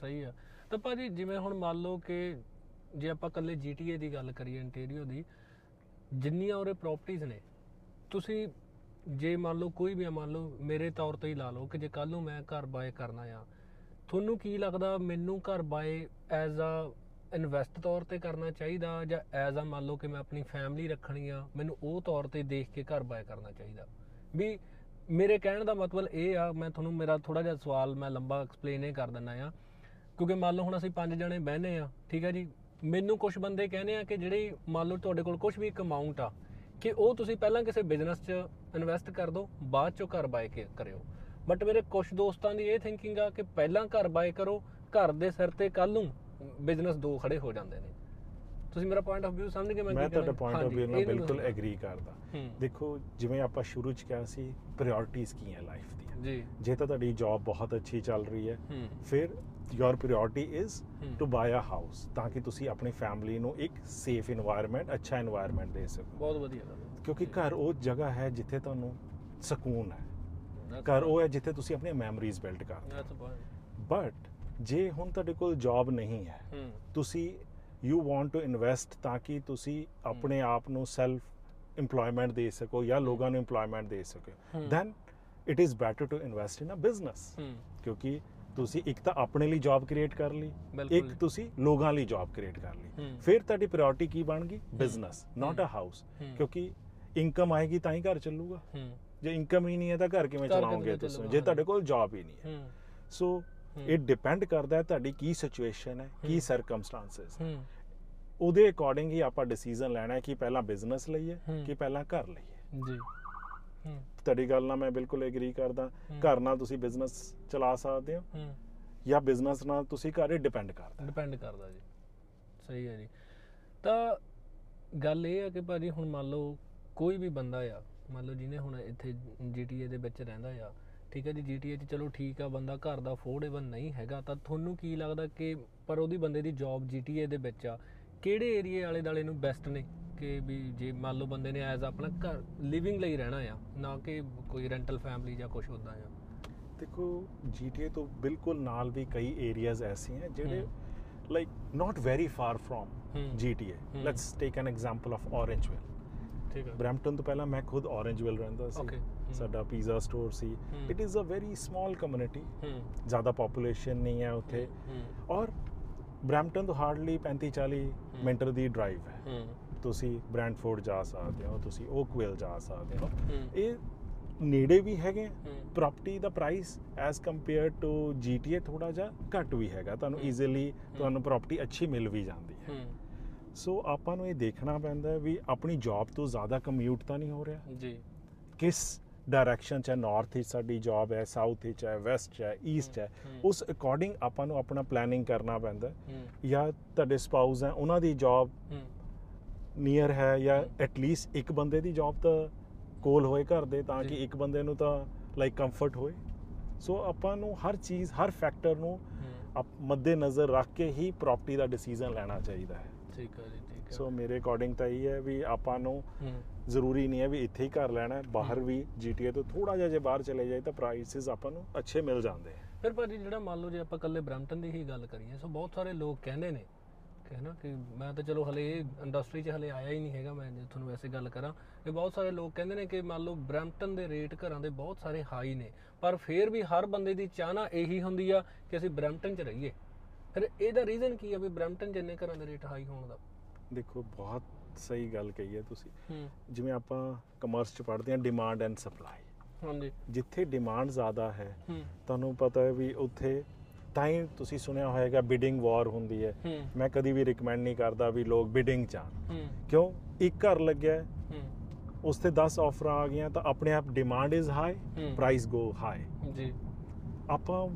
ਸਹੀ ਆ। ਤਾਂ ਭਾਜੀ ਜਿਵੇਂ ਹੁਣ ਮੰਨ ਲਓ ਕਿ ਜੇ ਆਪਾਂ ਕੱਲੇ GTA ਦੀ ਗੱਲ ਕਰੀਏ ਇੰਟੀਰੀਅਰ ਦੀ ਜਿੰਨੀਆਂ ਉਹਰੇ ਪ੍ਰਾਪਰਟੀਆਂ ਨੇ ਤੁਸੀਂ ਜੇ ਮੰਨ ਲਓ ਕੋਈ ਵੀ ਮੰਨ ਲਓ ਮੇਰੇ ਤੌਰ ਤੇ ਹੀ ਲਾ ਲਓ ਕਿ ਜੇ ਕੱਲ ਨੂੰ ਮੈਂ ਘਰ ਬਾਏ ਕਰਨਾ ਆ ਤੁਹਾਨੂੰ ਕੀ ਲੱਗਦਾ ਮੈਨੂੰ ਘਰ ਬਾਏ ਐਜ਼ ਅ ਇਨਵੈਸਟ ਤੌਰ ਤੇ ਕਰਨਾ ਚਾਹੀਦਾ ਜਾਂ ਐਜ਼ ਅ ਮੰਨ ਲਓ ਕਿ ਮੈਂ ਆਪਣੀ ਫੈਮਿਲੀ ਰੱਖਣੀ ਆ, ਮੈਨੂੰ ਉਹ ਤੌਰ ਤੇ ਦੇਖ ਕੇ ਘਰ ਬਾਏ ਕਰਨਾ ਚਾਹੀਦਾ। ਵੀ ਮੇਰੇ ਕਹਿਣ ਦਾ ਮਤਲਬ ਇਹ ਆ, ਮੈਂ ਤੁਹਾਨੂੰ ਮੇਰਾ ਥੋੜਾ ਜਿਹਾ ਸਵਾਲ ਮੈਂ ਲੰਬਾ ਐਕਸਪਲੇਨ ਇਹ ਕਰ ਦਿੰਦਾ ਆ। ਕਿਉਂਕਿ ਮੰਨ ਲਓ ਹੁਣ ਅਸੀਂ ਪੰਜ ਜਣੇ ਬਹਿਨੇ ਆ, ਠੀਕ ਹੈ ਜੀ? ਮੈਨੂੰ ਕੁਝ ਬੰਦੇ ਕਹਿੰਦੇ ਆ ਕਿ ਜਿਹੜੀ ਮੰਨ ਲਓ ਤੁਹਾਡੇ ਕੋਲ ਕੁਝ ਵੀ ਇੱਕ ਅਮਾਉਂਟ ਆ, ਕਿ ਉਹ ਤੁਸੀਂ ਪਹਿਲਾਂ ਕਿਸੇ ਬਿਜ਼ਨਸ 'ਚ ਇਨਵੈਸਟ ਕਰ ਦਿਓ ਬਾਅਦ 'ਚੋਂ ਘਰ ਬਾਏ ਕਰਿਓ। ਬਟ ਮੇਰੇ ਕੁਝ ਦੋਸਤਾਂ ਦੀ ਇਹ ਥਿੰਕਿੰਗ ਆ ਕਿ ਪਹਿਲਾਂ ਘਰ ਬਾਏ ਕਰੋ, ਘਰ ਦੇ ਸਿਰ ਤੇ ਕੱਲ ਨੂੰ ਬਿਜ਼ਨਸ ਦੋ ਖੜੇ ਹੋ ਜਾਂਦੇ ਨੇ। ਤੁਸੀਂ ਮੇਰਾ ਪੁਆਇੰਟ ਆਫ View ਸਮਝ ਗਏ ਮੈਂ ਮੈਂ ਤੁਹਾਡਾ ਪੁਆਇੰਟ ਆਫ View ਨਾਲ ਬਿਲਕੁਲ ਐਗਰੀ ਕਰਦਾ। ਦੇਖੋ ਜਿਵੇਂ ਆਪਾਂ ਸ਼ੁਰੂ ਚ ਕਿਹਾ ਸੀ ਪ੍ਰਾਇੋਰਟੀਆਂ ਕੀ ਹੈ ਲਾਈਫ ਦੀਆਂ। ਜੀ। ਜੇ ਤਾਂ ਤੁਹਾਡੀ ਜੌਬ ਬਹੁਤ ਅੱਛੀ ਚੱਲ ਰਹੀ ਹੈ ਫਿਰ your priority is to buy a house ਤਾਂ ਕਿ ਤੁਸੀਂ ਆਪਣੀ ਫੈਮਿਲੀ ਨੂੰ ਇੱਕ ਸੇਫ এনवायरमेंट ਅੱਛਾ এনवायरमेंट ਦੇ ਸਕੋ। ਬਹੁਤ ਵਧੀਆ ਕਿਉਂਕਿ ਘਰ ਉਹ ਜਗ੍ਹਾ ਹੈ ਜਿੱਥੇ ਤੁਹਾਨੂੰ ਸਕੂਨ ਹੈ। ਘਰ ਉਹ ਹੈ ਜਿੱਥੇ ਤੁਸੀਂ ਆਪਣੀਆਂ ਮੈਮਰੀਜ਼ ਬਿਲਡ ਕਰਦੇ ਹੋ। ਬਟ ਜੇ ਹੁਣ ਤੁਹਾਡੇ ਕੋਲ ਜੌਬ ਨਹੀਂ ਹੈ ਤੁਸੀਂ ਯੂ ਵਾਂਟ ਟੂ ਇਨਵੈਸਟ ਤਾਂ ਕਿ ਤੁਸੀਂ ਆਪਣੇ ਆਪ ਨੂੰ ਸੈਲਫ EMPLOYMENT ਦੇ ਸਕੋ ਜਾਂ ਲੋਕਾਂ ਨੂੰ EMPLOYMENT ਦੇ ਸਕੋ। Then it is better to invest in a business ਕਿਉਂਕਿ ਤੁਸੀਂ ਇੱਕ ਤਾਂ ਆਪਣੇ ਲਈ ਜੌਬ ਕ੍ਰੀਏਟ ਕਰ ਲਈ ਇੱਕ। ਤੁਸੀਂ ਲੋਕਾਂ ਲਈ ਜੌਬ ਕ੍ਰੀਏਟ ਕਰ ਲਈ। ਫਿਰ ਤੁਹਾਡੀ ਪ੍ਰਾਇੋਰਟੀ ਕੀ ਬਣ ਗਈ? Business not a. ਹਾਊਸ। ਕਿਉਂਕਿ ਇਨਕਮ ਆਏਗੀ ਤਾਂ ਹੀ ਘਰ ਚੱਲੂਗਾ। ਜੇ ਇਨਕਮ ਹੀ ਨਹੀਂ ਹੈ ਤਾਂ ਘਰ ਕਿਵੇਂ ਚਲਾਓਗੇ ਤੁਸੀਂ? ਜੇ। ਤੁਹਾਡੇ ਕੋਲ ਜੌਬ ਹੀ ਨਹੀਂ ਹੂੰ। ਸੋ ਹੂੰ। ਇਟ ਡਿਪੈਂਡ ਕਰਦਾ ਹੈ ਤੁਹਾਡੀ ਕੀ ਸਿਚੁਏਸ਼ਨ ਹੈ ਕੀ। ਸਰਕਮਸਟੈਂਸਸ ਉਹਦੇ ਅਕੋਰਡਿੰਗ ਹੀ ਆਪਾਂ ਡਿਸੀਜਨ ਲੈਣਾ ਹੈ ਕਿ ਪਹਿਲਾਂ ਬਿਜ਼ਨਸ ਲਈਏ। ਕਿ ਪਹਿਲਾਂ ਘਰ ਲਈਏ ਜੀ। ਤੁਹਾਡੀ ਗੱਲ ਨਾਲ ਮੈਂ ਬਿਲਕੁਲ ਐਗਰੀ ਕਰਦਾ। ਘਰ ਨਾਲ ਤੁਸੀਂ ਬਿਜ਼ਨਸ ਚਲਾ ਸਕਦੇ ਹੋ ਜਾਂ ਬਿਜ਼ਨਸ ਨਾਲ ਤੁਸੀਂ ਘਰ ਡਿਪੈਂਡ ਕਰਦਾ ਡਿਪੈਂਡ ਕਰਦਾ ਜੀ। ਸਹੀ ਹੈ ਜੀ। ਤਾਂ ਗੱਲ ਇਹ ਹੈ ਕਿ ਭਾਜੀ ਹੁਣ ਮੰਨ ਲਓ ਕੋਈ ਵੀ ਬੰਦਾ ਆ ਮੰਨ ਲਓ ਜਿਹਨੇ ਹੁਣ ਇੱਥੇ GTA ਦੇ ਵਿੱਚ ਰਹਿੰਦਾ ਆ ਠੀਕ ਹੈ ਜੀ GTA 'ਚ ਚਲੋ ਠੀਕ ਆ ਬੰਦਾ ਘਰ ਦਾ ਅਫੋਰਡੇਬਲ ਨਹੀਂ ਹੈਗਾ ਤਾਂ ਤੁਹਾਨੂੰ ਕੀ ਲੱਗਦਾ ਕਿ ਪਰ ਉਹਦੀ ਬੰਦੇ ਦੀ ਜੌਬ GTA ਦੇ ਵਿੱਚ ਆ ਕਿਹੜੇ ਏਰੀਏ ਵਾਲੇ ਦਾਲੇ ਨੂੰ ਬੈਸਟ ਨੇ? ਕਿ ਵੀ ਜੇ ਮੰਨ ਲਓ ਬੰਦੇ ਨੇ ਐਜ਼ ਆਪਣਾ ਘਰ ਲਿਵਿੰਗ ਲਈ ਰਹਿਣਾ ਆ ਨਾ ਕਿ ਕੋਈ ਰੈਂਟਲ ਫੈਮਿਲੀ ਜਾਂ ਕੁਝ ਉਦਾਂ ਆ ਦੇਖੋ GTA ਤੋਂ ਬਿਲਕੁਲ ਨਾਲ ਵੀ ਕਈ ਏਰੀਆਜ਼ ਐਸੇ ਹੈ ਜਿਹੜੇ like not very far from ਹੂੰ। Let's take an example of Orangeville ਠੀਕ ਹੈ ਬ੍ਰੈਂਪਟਨ ਤੋਂ ਪਹਿਲਾਂ ਮੈਂ ਖੁਦ ਔਰੇਂਜਵਿਲ ਰਹਿੰਦਾ ਸੀ। Okay. ਸਾਡਾ pizza store C. It is a very small community ਜ਼ਿਆਦਾ ਪੋਪੂਲੇਸ਼ਨ ਨਹੀਂ ਹੈ ਉੱਥੇ। ਔਰ ਬ੍ਰੈਂਪਟਨ ਤੋਂ ਹਾਰਡਲੀ 35 40 ਹੂੰ। ਮਿੰਟ ਦੀ ਡਰਾਈਵ ਹੈ। ਤੁਸੀਂ ਬ੍ਰੈਂਡਫੋਰਡ ਜਾ ਸਕਦੇ ਹੋ ਤੁਸੀਂ ਓਕਵਿਲ ਜਾ ਸਕਦੇ ਹੋ। ਇਹ ਨੇੜੇ ਵੀ ਹੈਗੇ property the price as compare to GTA ਥੋੜਾ ਜਿਹਾ ਘੱਟ ਵੀ ਹੈਗਾ। ਤੁਹਾਨੂੰ। ਈਜ਼ੀਲੀ ਤੁਹਾਨੂੰ ਪ੍ਰਾਪਰਟੀ ਅੱਛੀ ਮਿਲ ਵੀ ਜਾਂਦੀ ਹੈ। ਸੋ ਆਪਾਂ ਨੂੰ ਇਹ ਦੇਖਣਾ ਪੈਂਦਾ ਵੀ ਆਪਣੀ ਜੌਬ ਤੋਂ ਜ਼ਿਆਦਾ ਕਮਿਊਟ ਤਾਂ ਨਹੀਂ ਹੋ ਰਿਹਾ। ਜੀ। ਕਿਸ ਡਾਇਰੈਕਸ਼ਨ ਚ ਹੈ ਨਾਰਥ ਵਿੱਚ ਸਾਡੀ ਜੌਬ ਹੈ ਸਾਊਥ ਵਿੱਚ ਹੈ ਵੈਸਟ ਹੈ ਈਸਟ ਹੈ। ਉਸ ਅਕੋਰਡਿੰਗ ਆਪਾਂ ਨੂੰ ਆਪਣਾ ਪਲੈਨਿੰਗ ਕਰਨਾ ਪੈਂਦਾ ਜਾਂ ਤੁਹਾਡੇ ਸਪਾਊਸ ਹੈ ਉਹਨਾਂ ਦੀ ਜੌਬ ਨੀਅਰ ਹੈ ਜਾਂ ਹਮ। ਐਟਲੀਸਟ ਇੱਕ ਬੰਦੇ ਦੀ ਜੌਬ ਤਾਂ ਕੋਲ ਹੋਏ ਘਰ ਦੇ ਤਾਂ ਕਿ। ਇੱਕ ਬੰਦੇ ਨੂੰ ਤਾਂ ਲਾਈਕ ਕੰਫਰਟ ਹੋਏ। ਸੋ ਆਪਾਂ ਨੂੰ ਹਰ ਚੀਜ਼ ਹਰ ਫੈਕਟਰ ਨੂੰ ਆਪ ਮੱਦੇ ਨਜ਼ਰ ਰੱਖ ਕੇ ਹੀ ਪ੍ਰਾਪਰਟੀ ਦਾ ਡਿਸੀਜਨ ਲੈਣਾ ਚਾਹੀਦਾ ਹੈ। ਠੀਕ ਹੈ ਜੀ ਠੀਕ ਹੈ ਸੋ ਮੇਰੇ ਅਕੋਰਡਿੰਗ ਤਾਂ ਇਹ ਹੈ ਵੀ ਆਪਾਂ ਨੂੰ ਜ਼ਰੂਰੀ ਨਹੀਂ ਹੈ ਵੀ ਇੱਥੇ ਹੀ ਘਰ ਲੈਣਾ ਹੈ ਬਾਹਰ। ਵੀ GTA ਤੋਂ ਥੋੜਾ ਜਿਹਾ ਜੇ ਬਾਹਰ ਚਲੇ ਜਾਏ ਤਾਂ ਪ੍ਰਾਈਸਿਸ ਆਪਾਂ ਨੂੰ ਅੱਛੇ ਮਿਲ ਜਾਂਦੇ ਹੈ ਫਿਰ ਭਾਜੀ ਜਿਹੜਾ ਮੰਨ ਲਓ ਜੇ ਆਪਾਂ ਕੱਲੇ ਬ੍ਰੈਂਪਟਨ ਦੀ ਹੀ ਗੱਲ ਕਰੀਏ ਸੋ ਬਹੁਤ ਸਾਰੇ ਲੋਕ ਕਹਿੰਦੇ ਨੇ ਕਿ ਹਨਾ ਕਿ ਮੈਂ ਤਾਂ ਚਲੋ ਹਲੇ ਇੰਡਸਟਰੀ 'ਚ ਹਲੇ ਆਇਆ ਹੀ ਨਹੀਂ ਹੈਗਾ ਮੈਂ ਜੇ ਤੁਹਾਨੂੰ ਵੈਸੇ ਗੱਲ ਕਰਾਂ ਕਿ ਬਹੁਤ ਸਾਰੇ ਲੋਕ ਕਹਿੰਦੇ ਨੇ ਕਿ ਮੰਨ ਲਓ ਬ੍ਰੈਂਪਟਨ ਦੇ ਰੇਟ ਘਰਾਂ ਦੇ ਬਹੁਤ ਸਾਰੇ ਹਾਈ ਨੇ ਪਰ ਫਿਰ ਵੀ ਹਰ ਬੰਦੇ ਦੀ ਚਾਹਨਾ ਇਹੀ ਹੁੰਦੀ ਆ ਕਿ ਅਸੀਂ ਬ੍ਰੈਂਪਟਨ 'ਚ ਰਹੀਏ। ਫਿਰ ਇਹਦਾ ਰੀਜ਼ਨ ਕੀ ਆ ਵੀ ਬ੍ਰੈਂਪਟਨ ਜਿੰਨੇ ਘਰਾਂ ਦੇ ਰੇਟ ਹਾਈ ਹੋਣ ਦਾ? ਦੇਖੋ ਬਹੁਤ ਸਹੀ ਗੱਲ ਕਹੀ ਹੈ ਤੁਸੀਂ। ਜਿਵੇਂ ਆਪਾਂ ਕਮਰਸ ਚ ਪੜ੍ਹਦੇ ਹਾਂ ਡਿਮਾਂਡ ਐਂਡ ਸਪਲਾਈ ਹਾਂਜੀ। ਜਿੱਥੇ ਡਿਮਾਂਡ ਜ਼ਿਆਦਾ ਹੈ ਤੁਹਾਨੂੰ ਪਤਾ ਹੈ ਵੀ ਉੱਥੇ ਤਾਂ ਹੀ ਤੁਸੀਂ ਸੁਣਿਆ ਹੋਵੇਗਾ ਬਿਡਿੰਗ ਵਾਰ ਹੁੰਦੀ ਹੈ। ਮੈਂ ਕਦੀ ਵੀ ਰეკਮੈਂਡ ਨਹੀਂ ਕਰਦਾ ਵੀ ਲੋਕ ਬਿਡਿੰਗ ਚਾਹਣ ਕਿਉਂ? ਇੱਕ ਘਰ ਲੱਗਿਆ ਉਸ ਤੇ 10 ਆਫਰਾਂ ਆ ਗਈਆਂ ਤਾਂ ਆਪਣੇ ਆਪ demand is high. Price go high ਜੀ। ਆਪਾਂ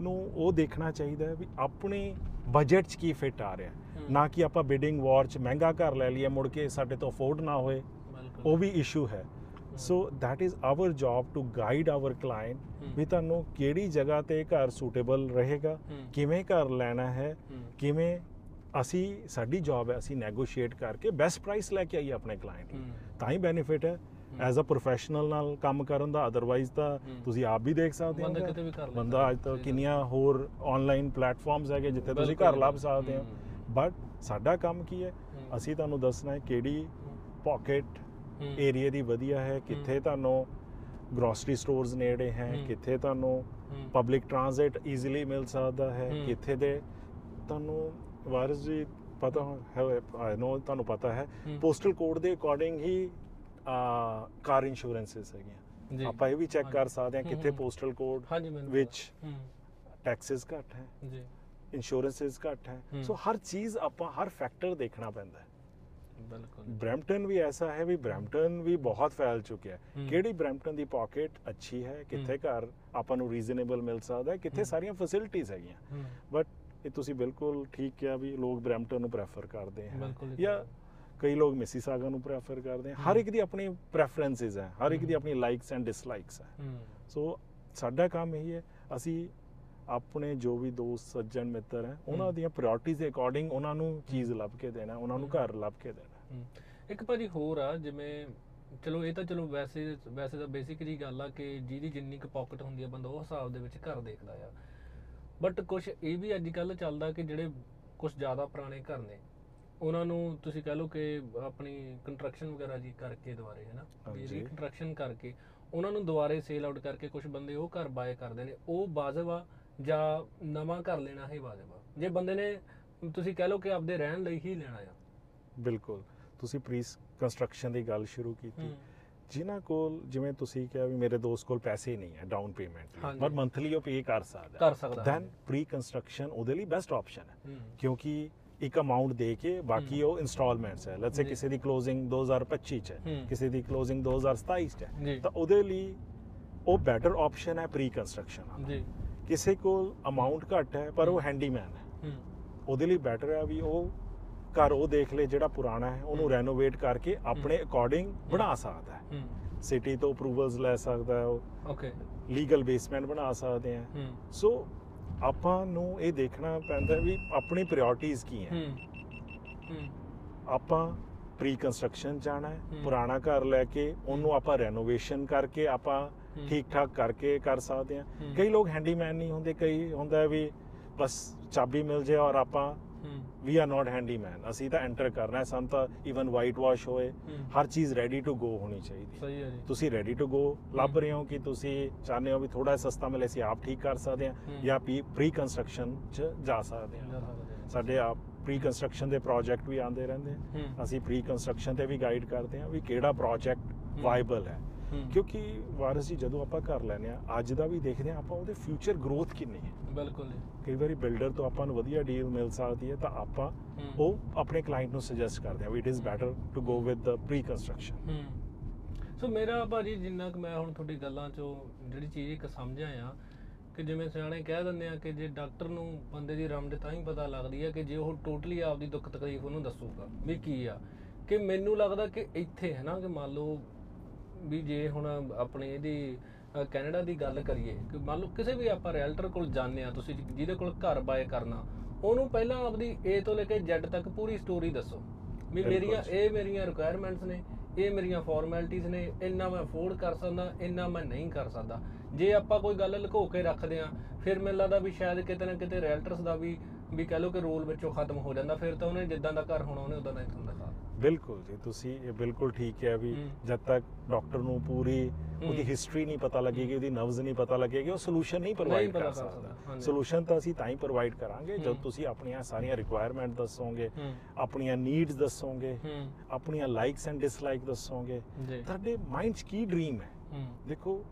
ਨੂੰ ਉਹ ਦੇਖਣਾ ਚਾਹੀਦਾ ਹੈ ਵੀ ਆਪਣੇ ਬਜਟ 'ਚ ਕੀ ਫਿੱਟ ਆ ਰਿਹਾ। ਹੂੰ। ਨਾ ਕਿ ਆਪਾਂ ਬਿਡਿੰਗ ਵਾਰ 'ਚ ਮਹਿੰਗਾ ਘਰ ਲੈ ਲਈਏ ਮੁੜ ਕੇ ਸਾਡੇ ਤੋਂ ਅਫੋਰਡ ਨਾ ਹੋਏ ਉਹ ਵੀ ਇਸ਼ੂ ਹੈ ਸੋ that is our job to guide our client ਹੂੰ। ਵੀ ਤੁਹਾਨੂੰ ਕਿਹੜੀ ਜਗ੍ਹਾ ਤੇ ਘਰ ਸੂਟੇਬਲ ਰਹੇਗਾ। ਕਿਵੇਂ ਘਰ ਲੈਣਾ ਹੈ। ਕਿਵੇਂ ਅਸੀਂ ਸਾਡੀ ਜੌਬ ਹੈ ਅਸੀਂ ਨੈਗੋਸ਼ੀਏਟ ਕਰਕੇ ਬੈਸਟ ਪ੍ਰਾਈਸ ਲੈ ਕੇ ਆਈਏ ਆਪਣੇ ਕਲਾਇੰਟ ਹੂੰ। ਤਾਂ ਹੀ ਬੈਨੀਫਿਟ ਹੈ ਐਜ਼ ਅ ਪ੍ਰੋਫੈਸ਼ਨਲ ਨਾਲ ਕੰਮ ਕਰਨ ਦਾ ਅਦਰਵਾਈਜ਼ ਤਾਂ। ਤੁਸੀਂ ਆਪ ਵੀ ਦੇਖ ਸਕਦੇ ਬੰਦਾ ਹੋ ਕਿਤੇ ਵੀ ਕਰ ਲੈਂਦਾ ਬੰਦਾ ਅੱਜ ਤਾਂ। ਕਿੰਨੀਆਂ ਹੋਰ ਆਨਲਾਈਨ ਪਲੇਟਫਾਰਮਸ ਹੈਗੇ ਜਿੱਥੇ ਤੁਸੀਂ ਘਰ ਲੱਭ। ਸਕਦੇ ਹੂੰ। ਬਟ ਸਾਡਾ ਕੰਮ ਕੀ ਹੈ। ਅਸੀਂ ਤੁਹਾਨੂੰ ਦੱਸਣਾ ਹੈ ਕਿਹੜੀ ਪਾਕਟ। ਏਰੀਆ ਦੀ ਵਧੀਆ ਹੈ ਕਿੱਥੇ ਤੁਹਾਨੂੰ ਗਰੋਸਰੀ ਸਟੋਰਸ ਨੇੜੇ ਹੈ। ਕਿੱਥੇ ਤੁਹਾਨੂੰ। ਪਬਲਿਕ ਟਰਾਂਜ਼ਿਟ ਈਜ਼ੀਲੀ ਮਿਲ ਸਕਦਾ ਹੈ। ਕਿੱਥੇ ਦੇ ਤੁਹਾਨੂੰ ਵਾਰਿਸ ਜੀ ਪਤਾ ਹੈ ਆਈ ਨੋ ਤੁਹਾਨੂੰ ਪਤਾ ਹੈ। ਪੋਸਟਲ ਕੋਡ ਦੇ ਅਕੋਰਡਿੰਗ ਹੀ ਕਾਰ ਇੰਸ਼ੋਰੈਂਸਸ ਹੈਗੀਆਂ ਆਪਾਂ ਇਹ ਵੀ ਚੈੱਕ ਕਰ। ਸਕਦੇ ਹਾਂ ਕਿੱਥੇ। ਪੋਸਟਲ ਕੋਡ ਵਿੱਚ ਟੈਕਸਸ ਘੱਟ ਹੈ ਜੀ ਇੰਸ਼ੋਰੈਂਸਸ ਘੱਟ ਹੈ। ਸੋ ਹਰ ਚੀਜ਼ ਆਪਾਂ ਹਰ ਫੈਕਟਰ ਦੇਖਣਾ ਪੈਂਦਾ ਹੈ। ਬਿਲਕੁਲ। ਬ੍ਰੈਂਪਟਨ ਵੀ ਐਸਾ ਹੈ ਵੀ ਬ੍ਰੈਂਪਟਨ ਵੀ ਬਹੁਤ ਫੈਲ ਚੁੱਕਿਆ ਹੈ। ਕਿਹੜੀ ਬ੍ਰੈਂਪਟਨ ਦੀ ਪਾਕਟ ਅੱਛੀ ਹੈ ਕਿੱਥੇ ਘਰ ਆਪਾਂ ਨੂੰ ਰੀਜ਼ਨੇਬਲ ਮਿਲ ਸਕਦਾ ਹੈ ਕਿੱਥੇ। ਸਾਰੀਆਂ ਫੈਸਿਲਿਟੀਆਂ ਹੈਗੀਆਂ। ਬਟ ਇਹ ਤੁਸੀਂ ਬਿਲਕੁਲ ਠੀਕ ਕਿਹਾ ਵੀ ਲੋਕ ਬ੍ਰੈਂਪਟਨ ਨੂੰ ਪ੍ਰੈਫਰ ਕਰਦੇ ਹਨ ਜਾਂ। ਕਈ ਲੋਕ ਮਿਸੀਸਾਗਾ ਨੂੰ ਪ੍ਰੈਫਰ ਕਰਦੇ ਹਨ ਹਰ। ਇੱਕ ਦੀ ਆਪਣੀ ਪ੍ਰੈਫਰੈਂਸਸ ਹੈ ਹਰ ਇੱਕ ਦੀ। ਆਪਣੀ ਲਾਈਕਸ ਐਂਡ ਡਿਸਲਾਈਕਸ ਹੂੰ। ਸੋ ਸਾਡਾ ਕੰਮ ਇਹ ਹੈ ਅਸੀਂ ਆਪਣੇ ਜੋ ਵੀ ਦੋਸਤ ਸੱਜਣ ਮਿੱਤਰ ਹੈ ਉਹਨਾਂ। ਦੀਆਂ ਪ੍ਰਾਇੋਰਟੀਜ਼ ਦੇ ਅਕੋਰਡਿੰਗ ਉਹਨਾਂ ਨੂੰ ਚੀਜ਼ ਲੱਭ ਕੇ ਦੇਣਾ ਉਹਨਾਂ ਨੂੰ। ਘਰ ਲੱਭ ਕੇ ਦੇਣਾ। ਇੱਕ ਭਾਜੀ ਹੋਰ ਆ ਜਿਵੇਂ ਚਲੋ ਇਹ ਤਾਂ ਚਲੋ ਵੈਸੇ ਵੈਸੇ ਤਾਂ ਬੇਸਿਕ ਜੀ ਗੱਲ ਆ ਕਿ ਜਿਹਦੀ ਜਿੰਨੀ ਕੁ ਪਾਕਟ ਹੁੰਦੀ ਆ ਬੰਦਾ ਉਹ ਹਿਸਾਬ ਦੇ ਵਿੱਚ ਘਰ ਦੇਖਦਾ ਆ ਬਟ ਕੁਝ ਇਹ ਵੀ ਅੱਜ ਕੱਲ ਚੱਲਦਾ ਕਿ ਜਿਹੜੇ ਕੁਝ ਜ਼ਿਆਦਾ ਪੁਰਾਣੇ ਘਰ ਨੇ ਉਹਨਾਂ ਨੂੰ ਤੁਸੀਂ ਕਹ ਲਓ ਕਿ ਆਪਣੀ ਕੰਸਟਰਕਸ਼ਨ ਵਗੈਰਾ ਜੀ ਕਰਕੇ ਦੁਬਾਰੇ ਹੈ ਨਾ ਹਾਂਜੀ। ਰੀਕੰਸਟਰਕਸ਼ਨ ਕਰਕੇ ਉਹਨਾਂ ਨੂੰ ਦੁਬਾਰੇ ਸੇਲ ਆਊਟ ਕਰਕੇ ਕੁਝ ਬੰਦੇ ਉਹ ਘਰ ਬਾਏ ਕਰਦੇ ਨੇ ਉਹ ਆ ਜਾਂ ਨਵਾਂ ਘਰ ਲੈਣਾ ਹੀ ਵਾਜਬ। ਆ ਜੇ ਬੰਦੇ ਨੇ ਤੁਸੀਂ ਕਹ ਲਓ ਕਿ ਆਪਦੇ ਰਹਿਣ ਲਈ ਹੀ ਲੈਣਾ ਆ। ਬਿਲਕੁਲ। ਤੁਸੀਂ ਪ੍ਰੀ ਕੰਸਟਰਕਸ਼ਨ ਦੀ ਗੱਲ ਸ਼ੁਰੂ ਕੀਤੀ। ਜਿਨ੍ਹਾਂ ਕੋਲ ਜਿਵੇਂ ਤੁਸੀਂ ਕਿਹਾ ਵੀ ਮੇਰੇ ਦੋਸਤ ਕੋਲ ਪੈਸੇ ਨਹੀਂ ਹੈ ਡਾਊਨ ਪੇਮੈਂਟ ਲਈ। ਪਰ ਮੰਥਲੀ ਉਹ ਪੇ ਕਰ ਸਕਦਾ। ਕਰ ਸਕਦਾ। ਦੈਨ ਪ੍ਰੀ ਕੰਸਟਰਕਸ਼ਨ ਉਹਦੇ ਲਈ ਬੈਸਟ ਆਪਸ਼ਨ ਹੈ। ਕਿਉਂਕਿ ਇੱਕ ਅਮਾਉਂਟ ਦੇ ਕੇ ਬਾਕੀ। ਉਹ ਇਨਸਟਾਲਮੈਂਟਸ ਹੈ। Let's say. ਕਿਸੇ ਦੀ ਕਲੋਜ਼ਿੰਗ 2025 ਚ ਹੈ। ਕਿਸੇ ਦੀ ਕਲੋਜ਼ਿੰਗ 2027 ਚ ਹੈ। ਤਾਂ ਉਹਦੇ ਲਈ ਉਹ ਬੈਟਰ ਆਪਸ਼ਨ ਹੈ ਪ੍ਰੀ ਕੰਸਟਰਕਸ਼ਨ ਜੀ। ਕਿਸੇ ਕੋਲ ਅਮਾਉਂਟ ਘੱਟ ਹੈ ਪਰ ਉਹ ਹੈਂਡੀਮੈਨ ਹੈ। ਉਹਦੇ ਲਈ ਬੈਟਰ ਹੈ ਵੀ ਉਹ ਘਰ ਉਹ ਦੇਖ ਲੇ ਜਿਹੜਾ ਪੁਰਾਣਾ ਹੈ ਉਹਨੂੰ। ਰੈਨੋਵੇਟ ਕਰਕੇ ਆਪਣੇ ਅਕੋਰਡਿੰਗ ਬਣਾ ਸਕਦਾ ਹੈ। ਸਿਟੀ ਤੋਂ ਅਪਰੂਵਲਸ ਲੈ ਸਕਦਾ ਹੈ ਉਹ ਓਕੇ ਲੀਗਲ ਬੇਸਮੈਂਟ ਬਣਾ ਸਕਦੇ ਆ ਸੋ ਆਪਾਂ ਨੂੰ ਇਹ ਦੇਖਣਾ ਪੈਂਦਾ ਵੀ ਆਪਣੀ ਪ੍ਰਾਇੋਰਟੀਜ਼ ਕੀ ਹੈ। ਆਪਾਂ ਪ੍ਰੀ ਕੰਸਟਰਕਸ਼ਨ ਜਾਣਾ ਹੈ। ਪੁਰਾਣਾ ਘਰ ਲੈ ਕੇ ਉਹਨੂੰ ਆਪਾਂ ਰੈਨੋਵੇਸ਼ਨ ਕਰਕੇ ਆਪਾਂ। ਠੀਕ ਠਾਕ ਕਰਕੇ ਕਰ ਸਕਦੇ ਆ। ਕਈ ਲੋਕ ਹੈਂਡੀਮੈਨ ਨਹੀਂ ਹੁੰਦੇ ਕਈ ਹੁੰਦਾ ਵੀ ਬਸ ਚਾਬੀ ਮਿਲ ਜੇ ਔਰ ਆਪਾਂ ਵੀ ਆਰ ਨਾਟ ਹੈਂਡੀਮੈਨ ਅਸੀਂ ਤਾਂ ਐਂਟਰ ਕਰਨਾ ਹੈ ਸਾਨੂੰ ਤਾਂ ਇਵਨ ਵਾਈਟ ਵਾਸ਼ ਹੋਏ। ਹਰ ਚੀਜ਼ ਰੈਡੀ ਟੂ ਗੋ ਹੋਣੀ ਚਾਹੀਦੀ। ਹੈ ਸਹੀ ਹੈ ਜੀ। ਤੁਸੀਂ ਰੈਡੀ ਟੂ ਗੋ ਲੱਭ ਰਹੇ ਹੋ ਕਿ ਤੁਸੀਂ ਚਾਹੁੰਦੇ ਹੋ ਵੀ ਥੋੜਾ ਸਸਤਾ ਮਿਲੇ ਅਸੀਂ ਆਪ ਠੀਕ ਕਰ ਸਕਦੇ ਹਾਂ। ਜਾਂ ਪ੍ਰੀ ਕੰਸਟਰਕਸ਼ਨ 'ਚ ਜਾ ਸਕਦੇ ਹਾਂ। ਸਾਡੇ ਆਪ ਪ੍ਰੀ ਕੰਸਟਰਕਸ਼ਨ ਦੇ ਪ੍ਰੋਜੈਕਟ ਵੀ ਆਉਂਦੇ ਰਹਿੰਦੇ ਅਸੀਂ ਪ੍ਰੀ ਕੰਸਟਰਕਸ਼ਨ ਤੇ ਵੀ ਗਾਈਡ ਕਰਦੇ ਹਾਂ ਵੀ ਕਿਹੜਾ ਪ੍ਰੋਜੈਕਟ ਵਾਈਬਲ ਹੈ ਹੂੰ। ਕਿਉਂਕਿ ਵਾਰਸ ਜੀ ਜਦੋਂ ਆਪਾਂ ਘਰ ਲੈਨੇ ਆ ਅੱਜ ਦਾ ਵੀ ਦੇਖਦੇ ਆ ਆਪਾਂ ਉਹਦੇ ਫਿਊਚਰ ਗਰੋਥ ਕਿੰਨੀ ਹੈ। ਬਿਲਕੁਲ ਕਈ ਵਾਰੀ ਬਿਲਡਰ ਤੋਂ ਆਪਾਂ ਨੂੰ ਵਧੀਆ ਡੀਲ ਮਿਲ ਸਕਦੀ ਹੈ ਤਾਂ ਆਪਾਂ। ਉਹ ਆਪਣੇ ਕਲਾਇੰਟ ਨੂੰ ਸੁਜੈਸਟ ਕਰਦੇ ਆ ਵੀ it is better to go with the pre construction so ਮੇਰਾ ਭਾਜੀ ਜਿੰਨਾ ਕਿ ਮੈਂ ਹੁਣ ਤੁਹਾਡੀ ਗੱਲਾਂ ਚੋਂ ਜਿਹੜੀ ਚੀਜ਼ ਇੱਕ ਸਮਝਿਆ ਆ ਕਿ ਜਿਵੇਂ ਸਿਆਣੇ ਕਹਿ ਦਿੰਦੇ ਆ ਕਿ ਜੇ ਡਾਕਟਰ ਨੂੰ ਬੰਦੇ ਦੀ ਰਮਦ ਤਾਂ ਹੀ ਪਤਾ ਲੱਗਦੀ ਹੈ ਕਿ ਜੇ ਉਹ ਟੋਟਲੀ ਆਪਦੀ ਦੁੱਖ ਤਕਲੀਫ ਉਹਨੂੰ ਦੱਸੂਗਾ ਵੀ ਕੀ ਆ। ਕਿ ਮੈਨੂੰ ਲੱਗਦਾ ਕਿ ਇੱਥੇ ਹੈ ਨਾ ਕਿ ਮੰਨ ਲਓ ਵੀ ਜੇ ਹੁਣ ਆਪਣੇ ਇਹਦੀ ਕੈਨੇਡਾ ਦੀ ਗੱਲ ਕਰੀਏ ਕਿ ਮੰਨ ਲਓ ਕਿਸੇ ਵੀ ਆਪਾਂ ਰੈਲਟਰ ਕੋਲ ਜਾਂਦੇ ਆ ਤੁਸੀਂ ਜਿਹਦੇ ਕੋਲ ਘਰ ਬਾਏ ਕਰਨਾ ਉਹਨੂੰ ਪਹਿਲਾਂ ਆਪਦੀ A ਤੋਂ ਲੈ ਕੇ Z ਤੱਕ ਪੂਰੀ ਸਟੋਰੀ ਦੱਸੋ। ਵੀ ਮੇਰੀਆਂ। ਇਹ ਮੇਰੀਆਂ ਰਿਕੁਆਇਰਮੈਂਟਸ ਨੇ ਇਹ ਮੇਰੀਆਂ ਫਾਰਮੈਲਿਟੀਆਂ ਨੇ ਇੰਨਾ ਮੈਂ ਅਫੋਰਡ ਕਰ ਸਕਦਾ ਇੰਨਾ ਮੈਂ ਨਹੀਂ ਕਰ ਸਕਦਾ। ਜੇ ਆਪਾਂ ਕੋਈ ਗੱਲ ਲੁਕੋ ਕੇ ਰੱਖਦੇ ਆ ਫਿਰ ਮੈਨੂੰ ਲੱਗਦਾ ਵੀ ਸ਼ਾਇਦ ਕਿਤੇ ਨਾ ਕਿਤੇ ਰੈਲਟਰਸ ਦਾ ਵੀ ਵੀ ਕਹ ਲਓ ਕਿ ਰੋਲ ਵਿੱਚੋਂ ਖਤਮ ਹੋ ਜਾਂਦਾ ਫਿਰ ਤਾਂ ਉਹਨੇ ਜਿੱਦਾਂ ਦਾ ਘਰ ਹੋਣਾ ਉਹਨੇ ਉਦਾਂ ਦਾ ਹੀ ਤੁਹਾਨੂੰ ਦਿਖਾ ਬਿਲਕੁਲ ਜੀ ਤੁਸੀਂ ਇਹ ਬਿਲਕੁਲ ਠੀਕ ਹੈ ਵੀ। ਜਦ ਤੱਕ ਡਾਕਟਰ ਨੂੰ ਪੂਰੀ ਉਹਦੀ। ਹਿਸਟਰੀ ਨਹੀਂ ਪਤਾ ਲੱਗੇਗੀ ਉਹਦੀ ਨਬਜ਼ ਨਹੀਂ ਪਤਾ ਲੱਗੇਗੀ ਉਹ ਸੋਲੂਸ਼ਨ ਨਹੀਂ ਪ੍ਰੋਵਾਈਡ ਕਰ ਸਕਦਾ। ਸੋਲੂਸ਼ਨ ਤਾਂ ਅਸੀਂ ਤਾਂ ਹੀ ਪ੍ਰੋਵਾਈਡ ਕਰਾਂਗੇ। ਜਦ ਤੁਸੀਂ ਆਪਣੀਆਂ ਸਾਰੀਆਂ ਰਿਕੁਆਇਰਮੈਂਟ ਦੱਸੋਗੇ ਆਪਣੀਆਂ ਨੀਡਸ ਦੱਸੋਗੇ ਆਪਣੀਆਂ ਲਾਈਕਸ ਐਂਡ ਡਿਸਲਾਈਕ ਦੱਸੋਗੇ ਤੁਹਾਡੇ ਮਾਈਂਡ 'ਚ ਕੀ ਡ੍ਰੀਮ ਹੂੰ ਦੇਖੋ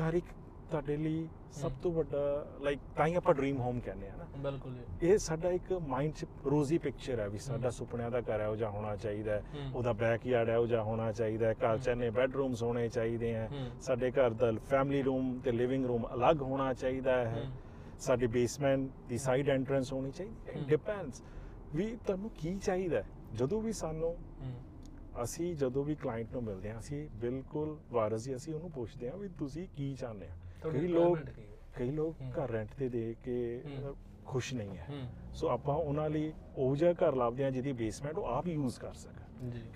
ਘਰ ਇੱਕ ਤੁਹਾਡੇ ਲਈ ਸਭ ਹੂੰ। ਤੋਂ ਵੱਡਾ ਲਾਈਕ ਤਾਂ ਹੀ ਆਪਾਂ ਡ੍ਰੀਮ ਹੋਮ ਕਹਿੰਦੇ ਆ ਨਾ ਬਿਲਕੁਲ ਜੀ ਇਹ ਸਾਡਾ ਇੱਕ ਮਾਈਂਡ 'ਚ ਰੋਜ਼ੀ ਪਿਕਚਰ ਹੈ ਵੀ ਸਾਡਾ ਹੂੰ। ਸੁਪਨਿਆਂ ਦਾ ਘਰ ਹੈ ਉਹ ਜਿਹਾ ਹੋਣਾ ਚਾਹੀਦਾ ਹੈ ਹੂੰ। ਉਹਦਾ ਬੈਕਯਾਰਡ ਹੈ ਉਹ ਜਿਹਾ ਹੋਣਾ ਚਾਹੀਦਾ ਹੈ ਘਰ 'ਚ ਹੂੰ। ਇੰਨੇ ਬੈੱਡਰੂਮਸ ਹੋਣੇ ਚਾਹੀਦੇ ਹੈ ਹੂੰ। ਸਾਡੇ ਘਰ ਦਾ ਫੈਮਿਲੀ ਰੂਮ ਤੇ ਲਿਵਿੰਗ ਰੂਮ ਅਲੱਗ ਹੋਣਾ ਚਾਹੀਦਾ ਹੈ ਹੂੰ। ਸਾਡੀ ਬੇਸਮੈਂਟ ਦੀ ਸਾਈਡ ਐਂਟਰੈਂਸ ਹੋਣੀ ਚਾਹੀਦੀ ਹੈ ਹੂੰ। ਡਿਪੈਂਡਸ ਵੀ ਤੁਹਾਨੂੰ ਕੀ ਚਾਹੀਦਾ ਹੈ ਜਦੋਂ ਵੀ ਸਾਨੂੰ ਹੂੰ ਅਸੀਂ ਜਦੋਂ ਵੀ ਕਲਾਇੰਟ ਨੂੰ ਮਿਲਦੇ ਹਾਂ ਅਸੀਂ ਬਿਲਕੁਲ ਵਾਰਸ ਹੀ ਅਸੀਂ ਉਹਨੂੰ ਪੁੱਛਦੇ ਹਾਂ ਵੀ ਤੁਸੀਂ ਕੀ ਚਾਹੁੰਦੇ ਆ ਤੁਹਾਡੀ ਕਈ ਲੋਕ? ਕਈ ਲੋਕ। ਘਰ ਰੈਂਟ ਤੇ ਦੇ ਕੇ ਖੁਸ਼ ਨਹੀਂ ਹੈ। ਸੋ ਆਪਾਂ ਉਹਨਾਂ ਲਈ ਉਹ ਜਿਹਾ ਘਰ ਲੱਭਦੇ ਹਾਂ ਜਿਹਦੀ ਬੇਸਮੈਂਟ ਉਹ ਆਪ ਯੂਜ਼ ਕਰ ਸਕਣ।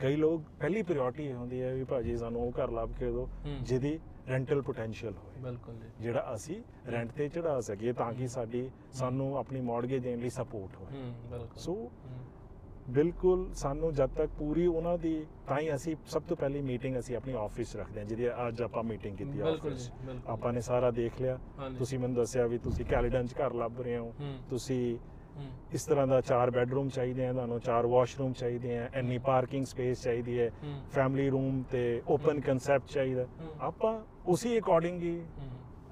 ਕਈ ਲੋਕ ਪਹਿਲੀ ਪ੍ਰਾਇੋਰਟੀ ਹੁੰਦੀ ਹੈ ਵੀ ਭਾਜੀ ਸਾਨੂੰ ਉਹ ਘਰ ਲੱਭ ਕੇ ਦਿਓ। ਜਿਹਦੀ ਰੈਂਟਲ ਪੋਟੈਂਸ਼ੀਅਲ ਹੋਵੇ ਬਿਲਕੁਲ ਜੀ। ਜਿਹੜਾ ਅਸੀਂ ਰੈਂਟ ਤੇ ਚੜਾ ਸਕੀਏ ਤਾਂ ਕਿ ਸਾਡੀ ਸਾਨੂੰ ਆਪਣੀ ਮੌਰਗੇਜ ਦੇਣ ਲਈ ਸਪੋਰਟ ਹੋਵੇ ਸੋ ਬਿਲਕੁਲ ਸਾਨੂੰ ਜਦ ਤੱਕ ਪੂਰੀ ਉਹਨਾਂ ਦੀ ਤਾਂ ਹੀ ਅਸੀਂ ਸਭ ਤੋਂ ਪਹਿਲੀ ਮੀਟਿੰਗ ਅਸੀਂ ਆਪਣੀ ਆਫਿਸ ਰੱਖਦੇ ਹਾਂ ਜਿਹਦੀ ਅੱਜ ਆਪਾਂ ਮੀਟਿੰਗ ਕੀਤੀ ਬਿਲਕੁਲ ਆਫਿਸ। ਆਪਾਂ ਨੇ ਸਾਰਾ ਦੇਖ ਲਿਆ। ਤੁਸੀਂ ਮੈਨੂੰ ਦੱਸਿਆ ਵੀ ਤੁਸੀਂ ਕੈਲੀਡਨ 'ਚ ਘਰ ਲੱਭ ਰਹੇ ਹੋ। ਤੁਸੀਂ ਇਸ ਤਰ੍ਹਾਂ ਦਾ ਚਾਰ ਬੈੱਡਰੂਮ ਚਾਹੀਦੇ ਆ ਤੁਹਾਨੂੰ ਚਾਰ ਵਾਸ਼ਰੂਮ ਚਾਹੀਦੇ ਆ ਇੰਨੀ ਪਾਰਕਿੰਗ ਸਪੇਸ ਚਾਹੀਦੀ ਹੈ। ਫੈਮਿਲੀ ਰੂਮ ਤੇ ਓਪਨ ਕਨਸੈਪਟ ਚਾਹੀਦਾ। ਆਪਾਂ ਉਸੇ ਅਕੋਰਡਿੰਗ ਹੀ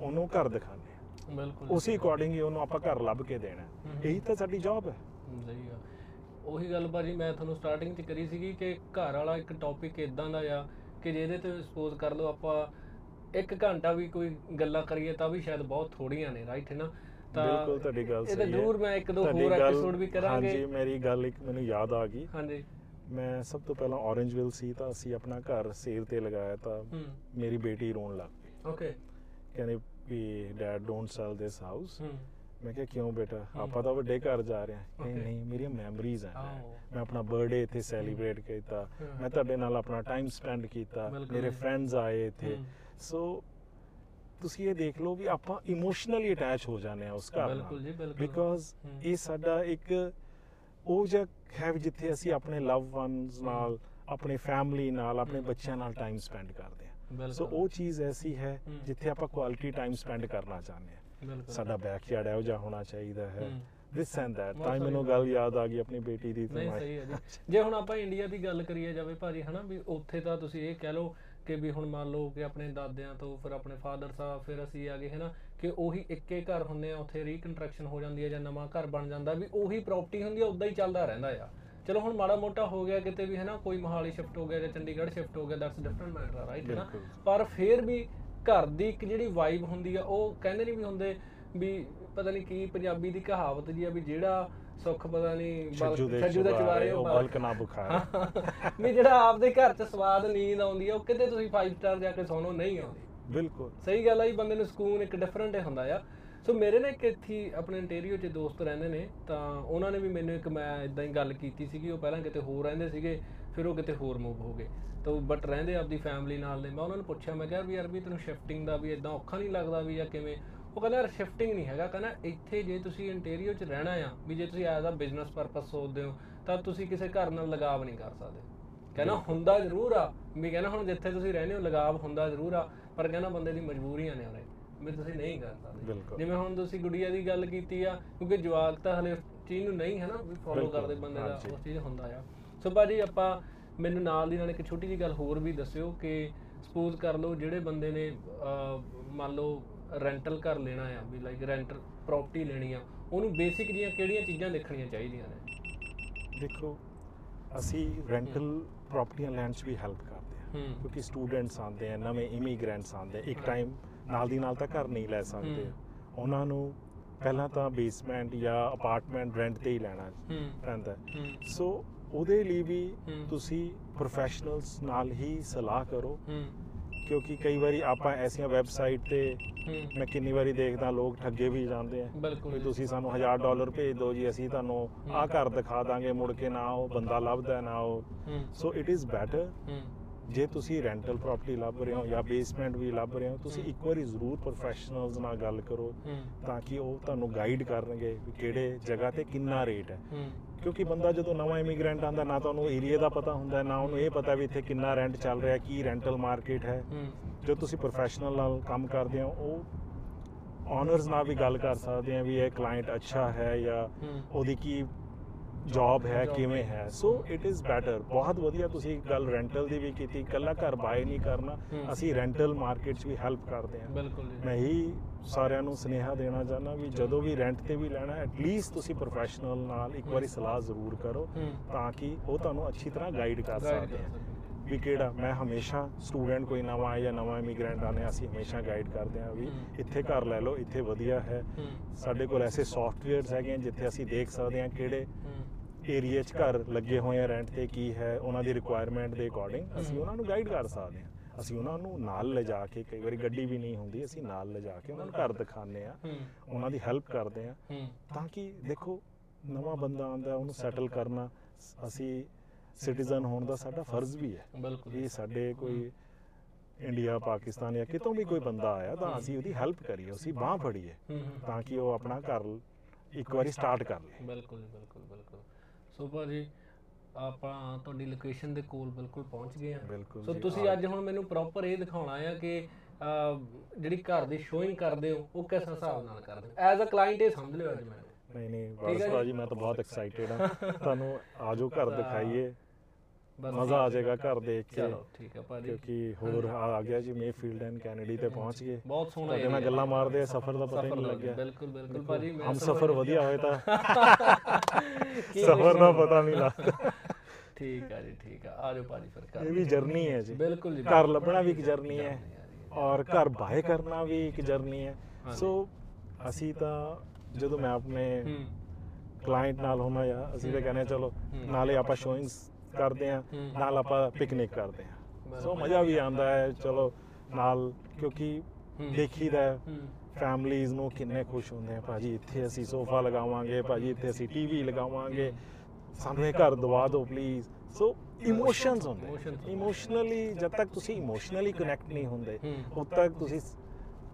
ਉਹਨੂੰ ਘਰ ਦਿਖਾਉਂਦੇ ਆ ਬਿਲਕੁਲ ਉਸੇ ਅਕੋਰਡਿੰਗ ਹੀ ਉਹਨੂੰ ਆਪਾਂ ਘਰ ਲੱਭ ਕੇ ਦੇਣਾ। ਇਹੀ ਤਾਂ ਸਾਡੀ ਜੌਬ ਹੈ ਸਹੀ ਆ ਉਹੀ ਗੱਲ ਭਾਜੀ ਮੈਂ ਤੁਹਾਨੂੰ ਸਟਾਰਟਿੰਗ 'ਚ ਕਰੀ ਸੀਗੀ ਕਿ ਘਰ ਵਾਲਾ ਇੱਕ ਟੌਪਿਕ ਇਦਾਂ ਦਾ ਆ ਕਿ ਜਿਹਦੇ ਤੇ ਸਪੋਜ਼ ਕਰ ਲਓ ਆਪਾਂ ਇੱਕ ਘੰਟਾ ਵੀ ਕੋਈ ਗੱਲਾਂ ਕਰੀਏ ਤਾਂ ਵੀ ਸ਼ਾਇਦ ਬਹੁਤ ਥੋੜੀਆਂ ਨੇ ਰਾਈਟ ਹੈ ਨਾ? ਬਿਲਕੁਲ ਤੁਹਾਡੀ ਗੱਲ ਸਹੀ ਤਾਂ ਹੈ। ਜ਼ਰੂਰ ਮੈਂ ਇੱਕ ਦੋ ਹੋਰ ਐਪੀਸੋਡ ਵੀ ਕਰਾਂਗੇ। ਹਾਂਜੀ ਮੇਰੀ ਗੱਲ ਇੱਕ ਮੈਨੂੰ ਯਾਦ ਆ ਗਈ। ਹਾਂਜੀ। ਮੈਂ ਸਭ ਤੋਂ ਪਹਿਲਾਂ ਔਰੰਜਵਿਲ ਸੀ ਤਾਂ ਅਸੀਂ ਆਪਣਾ ਘਰ ਸੇਲ ਤੇ ਲਗਾਇਆ ਤਾਂ ਮੇਰੀ ਬੇਟੀ ਰੋਣ ਲੱਗ ਪਈ। ਓਕੇ ਕਹਿੰਦੀ ਵੀ dad don't sell this house ਮੈਂ ਕਿਹਾ ਕਿਉਂ ਬੇਟਾ। ਆਪਾਂ ਤਾਂ ਵੱਡੇ ਘਰ ਜਾ ਰਹੇ ਹਾਂ ਨਹੀਂ. ਨਹੀਂ ਮੇਰੀਆਂ ਮੈਮਰੀਜ਼ ਆਹੋ। ਮੈਂ ਆਪਣਾ ਬਰਥਡੇ ਇੱਥੇ ਸੈਲੀਬ੍ਰੇਟ ਕੀਤਾ। ਮੈਂ ਤੁਹਾਡੇ ਨਾਲ ਆਪਣਾ ਟਾਈਮ ਸਪੈਂਡ ਕੀਤਾ ਮੇਰੇ। ਫਰੈਂਡਸ ਆਏ ਇੱਥੇ। ਸੋ ਤੁਸੀਂ ਇਹ ਦੇਖ ਲਓ ਵੀ ਆਪਾਂ ਇਮੋਸ਼ਨਲੀ ਅਟੈਚ ਹੋ ਜਾਂਦੇ ਆ ਉਸ ਘਰ ਨਾਲ ਬਿਲਕੁਲ ਜੀ, ਬਿਲਕੁਲ। ਬਿਕੋਜ਼। ਇਹ ਸਾਡਾ ਇੱਕ ਉਹ ਜਿਹਾ ਹੈ ਜਿੱਥੇ ਅਸੀਂ ਆਪਣੇ ਲਵ ਵਨਸ ਨਾਲ ਆਪਣੇ ਫੈਮਿਲੀ ਨਾਲ ਆਪਣੇ। ਬੱਚਿਆਂ ਨਾਲ ਟਾਈਮ ਸਪੈਂਡ ਕਰਦੇ ਆ ਸੋ ਉਹ ਚੀਜ਼ ਐਸੀ ਹੈ। ਜਿੱਥੇ ਆਪਾਂ ਕੁਆਲਿਟੀ ਟਾਈਮ ਸਪੈਂਡ ਕਰਨਾ ਚਾਹੁੰਦੇ ਆ ਸਾਡਾ ਬੈਕਯਾਰਡ ਹੈ ਉਹ ਜਿਹਾ ਹੋਣਾ ਚਾਹੀਦਾ ਹੈ। ਦਿਸ ਐਂਡ ਦੈਟ ਤਾਂ ਮੈਨੂੰ ਗੱਲ ਯਾਦ ਆ ਗਈ ਆਪਣੀ ਬੇਟੀ ਦੀ ਨਹੀਂ ਸਹੀ ਹੈ ਜੀ। ਜੇ ਹੁਣ ਆਪਾਂ ਇੰਡੀਆ ਦੀ ਗੱਲ ਕਰੀਏ ਜਾਵੇ ਭਾਜੀ ਹਨਾ ਵੀ ਉੱਥੇ ਤਾਂ ਤੁਸੀਂ ਇਹ ਕਹਿ ਲਓ ਕਿ ਵੀ ਹੁਣ ਮੰਨ ਲਓ ਕਿ ਆਪਣੇ ਦਾਦਿਆਂ ਤੋਂ ਫਿਰ ਆਪਣੇ ਫਾਦਰ ਸਾਹਿਬ ਫਿਰ ਅਸੀਂ ਆ ਗਏ ਹਨਾ ਕਿ ਉਹੀ ਇੱਕੇ ਘਰ ਹੁੰਦੇ ਆ ਉੱਥੇ ਰੀਕਨਸਟਰਕਸ਼ਨ ਹੋ ਜਾਂਦੀ ਹੈ ਜਾਂ ਨਵਾਂ ਘਰ ਬਣ ਜਾਂਦਾ ਵੀ ਉਹੀ ਪ੍ਰਾਪਰਟੀ ਹੁੰਦੀ ਆ ਉਦਾਂ ਹੀ ਚੱਲਦਾ ਰਹਿੰਦਾ ਆ। ਚਲੋ ਹੁਣ ਮਾੜਾ ਮੋਟਾ ਹੋ ਗਿਆ ਕਿਤੇ ਵੀ ਹਨਾ ਕੋਈ ਮੋਹਾਲੀ ਸ਼ਿਫਟ ਹੋ ਗਿਆ ਜਾਂ ਚੰਡੀਗੜ੍ਹ ਸ਼ਿਫਟ ਹੋ ਗਿਆ ਦੈਟਸ ਡਿਫਰੈਂਟ ਮੈਟਰ ਰਾਈਟ ਹਨਾ। ਪਰ ਫਿਰ ਵੀ ਘਰ ਦੀ ਇੱਕ ਜਿਹੜੀ ਵਾਈਬ ਹੁੰਦੀ ਆ ਉਹ ਕਹਿੰਦੇ ਨਹੀਂ ਵੀ ਹੁੰਦੇ ਵੀ ਪਤਾ ਨਹੀਂ ਕੀ ਪੰਜਾਬੀ ਦੀ ਕਹਾਵਤ ਜੀ ਆ ਵੀ ਜਿਹੜਾ ਸੁੱਖ ਪਤਾ ਨਹੀਂ ਛੱਜੂ ਦੇ ਚਵਾਰੇ ਉਹ ਬਲ- ਬਲਕ ਨਾ ਬੁਖਾਰ। ਵੀ ਜਿਹੜਾ ਆਪਦੇ ਘਰ 'ਚ ਸਵਾਦ ਨੀਂਦ ਆਉਂਦੀ ਆ ਉਹ ਕਿਤੇ ਤੁਸੀਂ 5 ਸਟਾਰ ਜਾ ਕੇ ਸੌਣੋ ਨਹੀਂ ਆਉਂਦੀ। ਬਿਲਕੁਲ। ਸਹੀ ਗੱਲ ਆ ਜੀ ਬੰਦੇ ਨੂੰ ਸਕੂਨ ਇੱਕ ਡਿਫਰੈਂਟ ਹੁੰਦਾ ਆ। ਸੋ ਮੇਰੇ ਨਾਲ ਇੱਕ ਇੱਥੇ ਆਪਣੇ ਇੰਟੀਰੀਅਰ 'ਚ ਦੋਸਤ ਰਹਿੰਦੇ ਨੇ ਤਾਂ ਉਹਨਾਂ ਨੇ ਵੀ ਮੈਨੂੰ ਇੱਕ ਮੈਂ ਇਦਾਂ ਹੀ ਗੱਲ ਕੀਤੀ ਸੀਗੀ ਉਹ ਪਹਿਲਾਂ ਕਿਤੇ ਹੋਰ ਰਹਿੰਦੇ ਸੀਗੇ ਫਿਰ ਉਹ ਕਿਤੇ ਹੋਰ ਮੂਵ ਹੋ ਗਏ। ਤਾਂ ਬਟ ਰਹਿੰਦੇ ਆਪਦੀ ਫੈਮਿਲੀ ਨਾਲ ਨੇ ਮੈਂ ਉਹਨਾਂ ਨੂੰ ਪੁੱਛਿਆ ਮੈਂ ਕਿਹਾ ਵੀ ਯਾਰ ਵੀ ਤੈਨੂੰ ਸ਼ਿਫਟਿੰਗ ਦਾ ਵੀ ਇਦਾਂ ਔਖਾ ਨਹੀਂ ਲੱਗਦਾ ਵੀ ਜਾਂ ਕਿਵੇਂ? ਉਹ ਕਹਿੰਦਾ ਯਾਰ ਸ਼ਿਫਟਿੰਗ ਨਹੀਂ ਹੈਗਾ। ਕਹਿੰਦਾ ਇੱਥੇ ਜੇ ਤੁਸੀਂ ਇੰਟੀਰੀਅਰ 'ਚ ਰਹਿਣਾ ਆ ਵੀ ਜੇ ਤੁਸੀਂ ਐਜ਼ ਅ ਬਿਜ਼ਨਸ ਪਰਪਸ ਸੋਚਦੇ ਹੋ ਤਾਂ ਤੁਸੀਂ ਕਿਸੇ ਘਰ ਨਾਲ ਲਗਾਵ ਨਹੀਂ ਕਰ ਸਕਦੇ। ਕਹਿੰਦਾ ਹੁੰਦਾ ਜ਼ਰੂਰ ਆ। ਵੀ ਕਹਿੰਦਾ ਹੁਣ ਜਿੱਥੇ ਤੁਸੀਂ ਰਹਿੰਦੇ ਹੋ ਲਗਾਵ ਹੁੰਦਾ ਜ਼ਰੂਰ ਆ ਪਰ ਕਹਿੰਦਾ ਬੰਦੇ ਦੀ ਮਜਬੂਰੀਆਂ ਨੇ ਉਹਨੇ ਵੀ ਤੁਸੀਂ ਨਹੀਂ ਕਰ ਸਕਦੇ। ਜਿਵੇਂ ਹੁਣ ਤੁਸੀਂ ਗੁੜੀਆ ਦੀ ਗੱਲ ਕੀਤੀ ਆ ਕਿਉਂਕਿ ਜਵਾਕ ਤਾਂ ਹਲੇ ਚੀਜ਼ ਨੂੰ ਨਹੀਂ ਹੈ ਨਾ ਵੀ ਫੋਲੋ ਕਰਦੇ ਬੰਦੇ ਦਾ। ਉਸ ਚੀਜ਼ ਹੁੰਦਾ ਆ। ਸੋ ਭਾਜੀ ਆਪਾਂ ਮੈਨੂੰ ਨਾਲ ਦੀ ਨਾਲ ਇੱਕ ਛੋਟੀ ਜਿਹੀ ਗੱਲ ਹੋਰ ਵੀ ਦੱਸਿਓ ਕਿ ਸਪੋਜ਼ ਕਰ ਲਓ ਜਿਹੜੇ ਬੰਦੇ ਨੇ ਮੰਨ ਲਓ ਰੈਂਟਲ ਘਰ ਲੈਣਾ ਆ ਵੀ ਲਾਈਕ ਰੈਂਟਲ ਪ੍ਰਾਪਰਟੀ ਲੈਣੀ ਆ ਉਹਨੂੰ ਬੇਸਿਕ ਜੀਆਂ ਕਿਹੜੀਆਂ ਚੀਜ਼ਾਂ ਦੇਖਣੀਆਂ ਚਾਹੀਦੀਆਂ ਨੇ? ਦੇਖੋ ਅਸੀਂ ਰੈਂਟਲ ਪ੍ਰਾਪਰਟੀਆਂ ਲੈਂਡ 'ਚ ਵੀ ਹੈਲਪ ਕਰਦੇ ਹਾਂ ਕਿਉਂਕਿ ਸਟੂਡੈਂਟਸ ਆਉਂਦੇ ਆ ਨਵੇਂ ਇਮੀਗ੍ਰੈਂਟਸ ਆਉਂਦੇ ਆ ਇੱਕ ਟਾਈਮ ਨਾਲ ਦੀ ਨਾਲ ਤਾਂ ਘਰ ਨਹੀਂ ਲੈ ਸਕਦੇ। ਉਹਨਾਂ ਨੂੰ ਪਹਿਲਾਂ ਤਾਂ ਬੇਸਮੈਂਟ ਜਾਂ ਅਪਾਰਟਮੈਂਟ ਰੈਂਟ ਤੇ ਹੀ ਲੈਣਾ ਪੈਂਦਾ। ਸੋ ਉਹਦੇ ਲਈ ਵੀ। ਤੁਸੀਂ ਪ੍ਰੋਫੈਸ਼ਨਲਸ ਨਾਲ ਹੀ ਸਲਾਹ ਕਰੋ। ਕਿਉਂਕਿ ਕਈ ਵਾਰੀ ਆਪਾਂ ਐਸੀਆਂ ਵੈਬਸਾਈਟ ਤੇ ਮੈਂ ਕਿੰਨੀ ਵਾਰੀ ਦੇਖਦਾ ਲੋਕ ਠੱਗੇ ਵੀ ਜਾਂਦੇ ਆ ਜੀ। ਤੁਸੀਂ ਸਾਨੂੰ 1000 ਡਾਲਰ ਭੇਜ ਦਿਓ ਜੀ ਅਸੀਂ ਤੁਹਾਨੂੰ ਆਹ ਘਰ ਦਿਖਾ ਦਾਂਗੇ ਮੁੜ ਕੇ ਨਾ ਉਹ ਬੰਦਾ ਲੱਭਦਾ ਨਾ ਉਹ। ਸੋ ਇਟ ਇਜ਼ ਬੈਟਰ ਜੇ ਤੁਸੀਂ ਰੈਂਟਲ ਪ੍ਰਾਪਰਟੀ ਲੱਭ ਰਹੇ ਹੋ ਜਾਂ ਬੇਸਮੈਂਟ ਵੀ ਲੱਭ ਰਹੇ ਹੋ ਤੁਸੀਂ ਇੱਕ ਵਾਰੀ ਜ਼ਰੂਰ ਪ੍ਰੋਫੈਸ਼ਨਲਸ ਨਾਲ ਗੱਲ ਕਰੋ ਤਾਂ ਕਿ ਉਹ ਤੁਹਾਨੂੰ ਗਾਈਡ ਕਰਨਗੇ ਵੀ ਕਿਹੜੇ ਜਗ੍ਹਾ ਤੇ ਕਿੰਨਾ ਰੇਟ ਹੂੰ। ਕਿਉਂਕਿ ਬੰਦਾ ਜਦੋਂ ਨਵਾਂ ਇਮੀਗ੍ਰੈਂਟ ਆਂਦਾ ਨਾ ਤਾਂ ਉਹਨੂੰ ਏਰੀਆ ਦਾ ਪਤਾ ਹੁੰਦਾ ਹੈ, ਨਾ ਉਹਨੂੰ ਇਹ ਪਤਾ ਵੀ ਇੱਥੇ ਕਿੰਨਾ ਰੈਂਟ ਚੱਲ ਰਿਹਾ ਕੀ ਰੈਂਟਲ ਮਾਰਕੀਟ ਹੈ। ਜੋ ਤੁਸੀਂ ਪ੍ਰੋਫੈਸ਼ਨਲ ਨਾਲ ਕੰਮ ਕਰਦੇ ਹੋ ਉਹ ਓਨਰਸ ਨਾਲ ਵੀ ਗੱਲ ਕਰ ਸਕਦੇ ਆ ਵੀ ਇਹ ਕਲਾਇੰਟ ਅੱਛਾ ਹੈ ਜਾਂ ਉਹਦੀ ਕੀ ਜੌਬ ਹੈ ਕਿਵੇਂ ਹੈ। ਹੈ? ਸੋ ਇਟ ਇਜ਼ ਬੈਟਰ ਬਹੁਤ ਵਧੀਆ ਤੁਸੀਂ ਗੱਲ ਰੈਂਟਲ ਦੀ ਵੀ ਕੀਤੀ ਇਕੱਲਾ ਘਰ ਬਾਏ ਨਹੀਂ ਕਰਨਾ ਹੂੰ। ਅਸੀਂ ਰੈਂਟਲ ਮਾਰਕੀਟ 'ਚ ਵੀ ਹੈਲਪ ਕਰਦੇ ਹਾਂ। ਬਿਲਕੁਲ ਮੈਂ ਹੀ ਸਾਰਿਆਂ ਨੂੰ ਸੁਨੇਹਾ ਦੇਣਾ ਚਾਹੁੰਦਾ ਵੀ ਜਦੋਂ ਵੀ ਰੈਂਟ ਤੇ ਵੀ ਲੈਣਾ ਐਟਲੀਸਟ ਤੁਸੀਂ ਪ੍ਰੋਫੈਸ਼ਨਲ ਨਾਲ ਇੱਕ ਵਾਰੀ ਸਲਾਹ ਜ਼ਰੂਰ ਕਰੋ ਹੂੰ। ਤਾਂ ਕਿ ਉਹ ਤੁਹਾਨੂੰ ਅੱਛੀ ਤਰ੍ਹਾਂ ਗਾਈਡ ਕਰ ਸਕਦੇ ਸਕਦੇ। ਵੀ ਕਿਹੜਾ ਮੈਂ ਹਮੇਸ਼ਾ ਸਟੂਡੈਂਟ ਕੋਈ ਨਵਾਂ ਆਇਆ ਜਾਂ ਨਵਾਂ ਇਮੀਗ੍ਰੈਂਟ ਆਨੇ ਅਸੀਂ ਹਮੇਸ਼ਾ ਗਾਈਡ ਕਰਦੇ ਹਾਂ ਵੀ ਹੂੰ। ਇੱਥੇ ਘਰ ਲੈ ਲਓ ਇੱਥੇ ਵਧੀਆ ਹੈ। ਹੂੰ। ਸਾਡੇ ਕੋਲ ਐਸੇ ਸੌਫਟਵੇਅਰਸ ਹੈਗੇ ਜਿੱਥੇ ਅਸੀਂ ਦੇਖ ਸਕਦੇ ਹਾਂ ਕਿਹੜੇ ਹੂੰ। ਏਰੀਆ 'ਚ ਘਰ ਲੱਗੇ ਹੋਏ ਆ ਰੈਂਟ ਤੇ ਕੀ ਹੈ ਉਹਨਾਂ ਦੀ ਰਿਕੁਆਇਰਮੈਂਟ ਦੇ ਅਕੋਰਡਿੰਗ ਅਸੀਂ। ਉਹਨਾਂ ਨੂੰ ਗਾਈਡ ਕਰ ਸਕਦੇ ਹਾਂ। ਅਸੀਂ ਉਹਨਾਂ ਨੂੰ ਨਾਲ ਲਿਜਾ ਕੇ ਕਈ ਵਾਰੀ ਗੱਡੀ ਵੀ ਨਹੀਂ ਹੁੰਦੀ ਅਸੀਂ ਨਾਲ ਲਿਜਾ ਕੇ ਉਹਨਾਂ ਨੂੰ ਘਰ ਦਿਖਾਉਂਦੇ ਆ ਉਹਨਾਂ ਦੀ ਹੈਲਪ ਕਰਦੇ ਆ ਤਾਂ ਕਿ ਦੇਖੋ ਨਵਾਂ ਬੰਦਾ ਆਉਂਦਾ ਉਹਨੂੰ ਸੈਟਲ ਕਰਨਾ ਅਸੀਂ ਸਿਟੀਜ਼ਨ ਹੋਣ ਦਾ ਸਾਡਾ ਫਰਜ਼ ਵੀ ਹੈ। ਬਿਲਕੁਲ। ਵੀ ਸਾਡੇ ਕੋਈ ਇੰਡੀਆ ਪਾਕਿਸਤਾਨ ਜਾਂ ਕਿਤੋਂ ਵੀ ਕੋਈ ਬੰਦਾ ਆਇਆ ਤਾਂ ਅਸੀਂ ਉਹਦੀ ਹੈਲਪ ਕਰੀਏ ਅਸੀਂ ਬਾਹ ਫੜੀਏ ਤਾਂ ਕਿ ਉਹ ਆਪਣਾ ਘਰ ਇੱਕ ਵਾਰੀ ਸਟਾਰਟ ਕਰ ਲੇ। ਬਿਲਕੁਲ ਬਿਲਕੁਲ ਬਿਲਕੁਲ। ਸੋ ਭਾਜੀ ਆਪਾਂ ਤੁਹਾਡੀ ਲੋਕੇਸ਼ਨ ਦੇ ਕੋਲ ਬਿਲਕੁਲ ਪਹੁੰਚ ਗਏ ਆ ਸੋ ਤੁਸੀਂ ਅੱਜ ਹੁਣ ਮੈਨੂੰ ਪ੍ਰੋਪਰ ਇਹ ਦਿਖਾਉਣਾ ਆ ਕਿ ਜਿਹੜੀ ਘਰ ਦੀ ਸ਼ੋਇੰਗ ਕਰਦੇ ਹੋ ਉਹ ਕਿਸ ਹਿਸਾਬ ਨਾਲ ਕਰਦੇ ਹੋ? ਐਜ਼ ਅ ਕਲਾਇੰਟ ਇਹ ਸਮਝ ਲਿਓ ਅੱਜ ਮੈਨੂੰ। ਨਹੀਂ ਨਹੀਂ। ਬਸ। ਭਾਜੀ ਮੈਂ ਤਾਂ ਬਹੁਤ ਐਕਸਾਈਟਡ ਹਾਂ। ਤੁਹਾਨੂੰ ਆਜੋ ਘਰ ਦਿਖਾਈਏ। ਮਜ਼ਾ ਆ ਜਾਏਗਾ ਘਰ ਦੇਖ ਕੇ ਚਲੋ ਠੀਕ ਹੈ ਭਾਜੀ। ਕਿਉਂਕਿ ਹੋਰ ਆ ਆ ਗਿਆ ਜੀ ਮੇਫੀਲਡ ਐਂਡ ਕੈਨੇਡੀ ਤੇ ਪਹੁੰਚ ਗਏ। ਬਹੁਤ ਸੋਹਣਾ ਨਾਲ area ਗੱਲਾਂ ਮਾਰਦੇ ਆ ਸਫਰ ਦਾ ਪਤਾ ਹੀ ਨਹੀਂ ਲੱਗ ਲੱਗਿਆ। ਬਿਲਕੁਲ ਬਿਲਕੁਲ ਭਾਜੀ ਮੈਂ ਹਮ ਸਫਰ। ਵਧੀਆ ਹੋਏ ਤਾਂ ਸਫਰ ਦਾ ਪਤਾ ਨਹੀਂ ਲੱਗਦਾ ਠੀਕ ਆ ਜੀ ਠੀਕ ਆ। ਆਜੋ ਭਾਜੀ ਫਿਰ ਇਹ ਕਰ ਵੀ ਜਰਨੀ ਹੈ ਜੀ। ਬਿਲਕੁਲ ਜੀ ਘਰ ਲੱਭਣਾ ਵੀ ਇੱਕ ਜਰਨੀ ਹੈ ਆ। ਔਰ ਘਰ ਬਾਏ ਕਰਨਾ ਵੀ ਇੱਕ ਜਰਨੀ ਹੈ। ਸੋ ਅਸੀਂ ਤਾਂ ਜਦੋਂ ਮੈਂ ਆਪਣੇ ਕਲਾਇੰਟ ਨਾਲ ਹੋਣਾ ਜਾਂ ਅਸੀਂ ਤਾਂ ਕਹਿੰਦੇ ਚਲੋ। ਨਾਲੇ ਆਪਾਂ ਸ਼ੋਇੰਗਸ ਕਰਦੇ ਆ। ਨਾਲ ਆਪਾਂ ਪਿਕਨਿਕ ਕਰਦੇ ਆ। ਸੋ ਮਜ਼ਾ ਵੀ ਆਉਂਦਾ ਹੈ ਚਲੋ ਨਾਲ ਕਿਉਂਕਿ। ਦੇਖੀਦਾ ਫੈਮਲੀਜ਼ ਨੂੰ ਕਿੰਨੇ ਖੁਸ਼ ਹੁੰਦੇ ਆ ਭਾਜੀ ਇੱਥੇ ਅਸੀਂ ਸੋਫਾ ਲਗਾਵਾਂਗੇ ਭਾਜੀ ਇੱਥੇ ਅਸੀਂ ਟੀਵੀ ਲਗਾਵਾਂਗੇ ਸਾਨੂੰ ਇਹ ਘਰ ਦਵਾ ਦਿਓ ਪਲੀਜ਼ ਸੋ ਇਮੋਸ਼ਨਸ ਹੁੰਦੇ ਇਮੋਸ਼ਨਲੀ ਜਦ ਤੱਕ ਤੁਸੀਂ ਇਮੋਸ਼ਨਲੀ ਕਨੈਕਟ ਨਹੀਂ ਹੁੰਦੇ। ਉਦ ਤੱਕ ਤੁਸੀਂ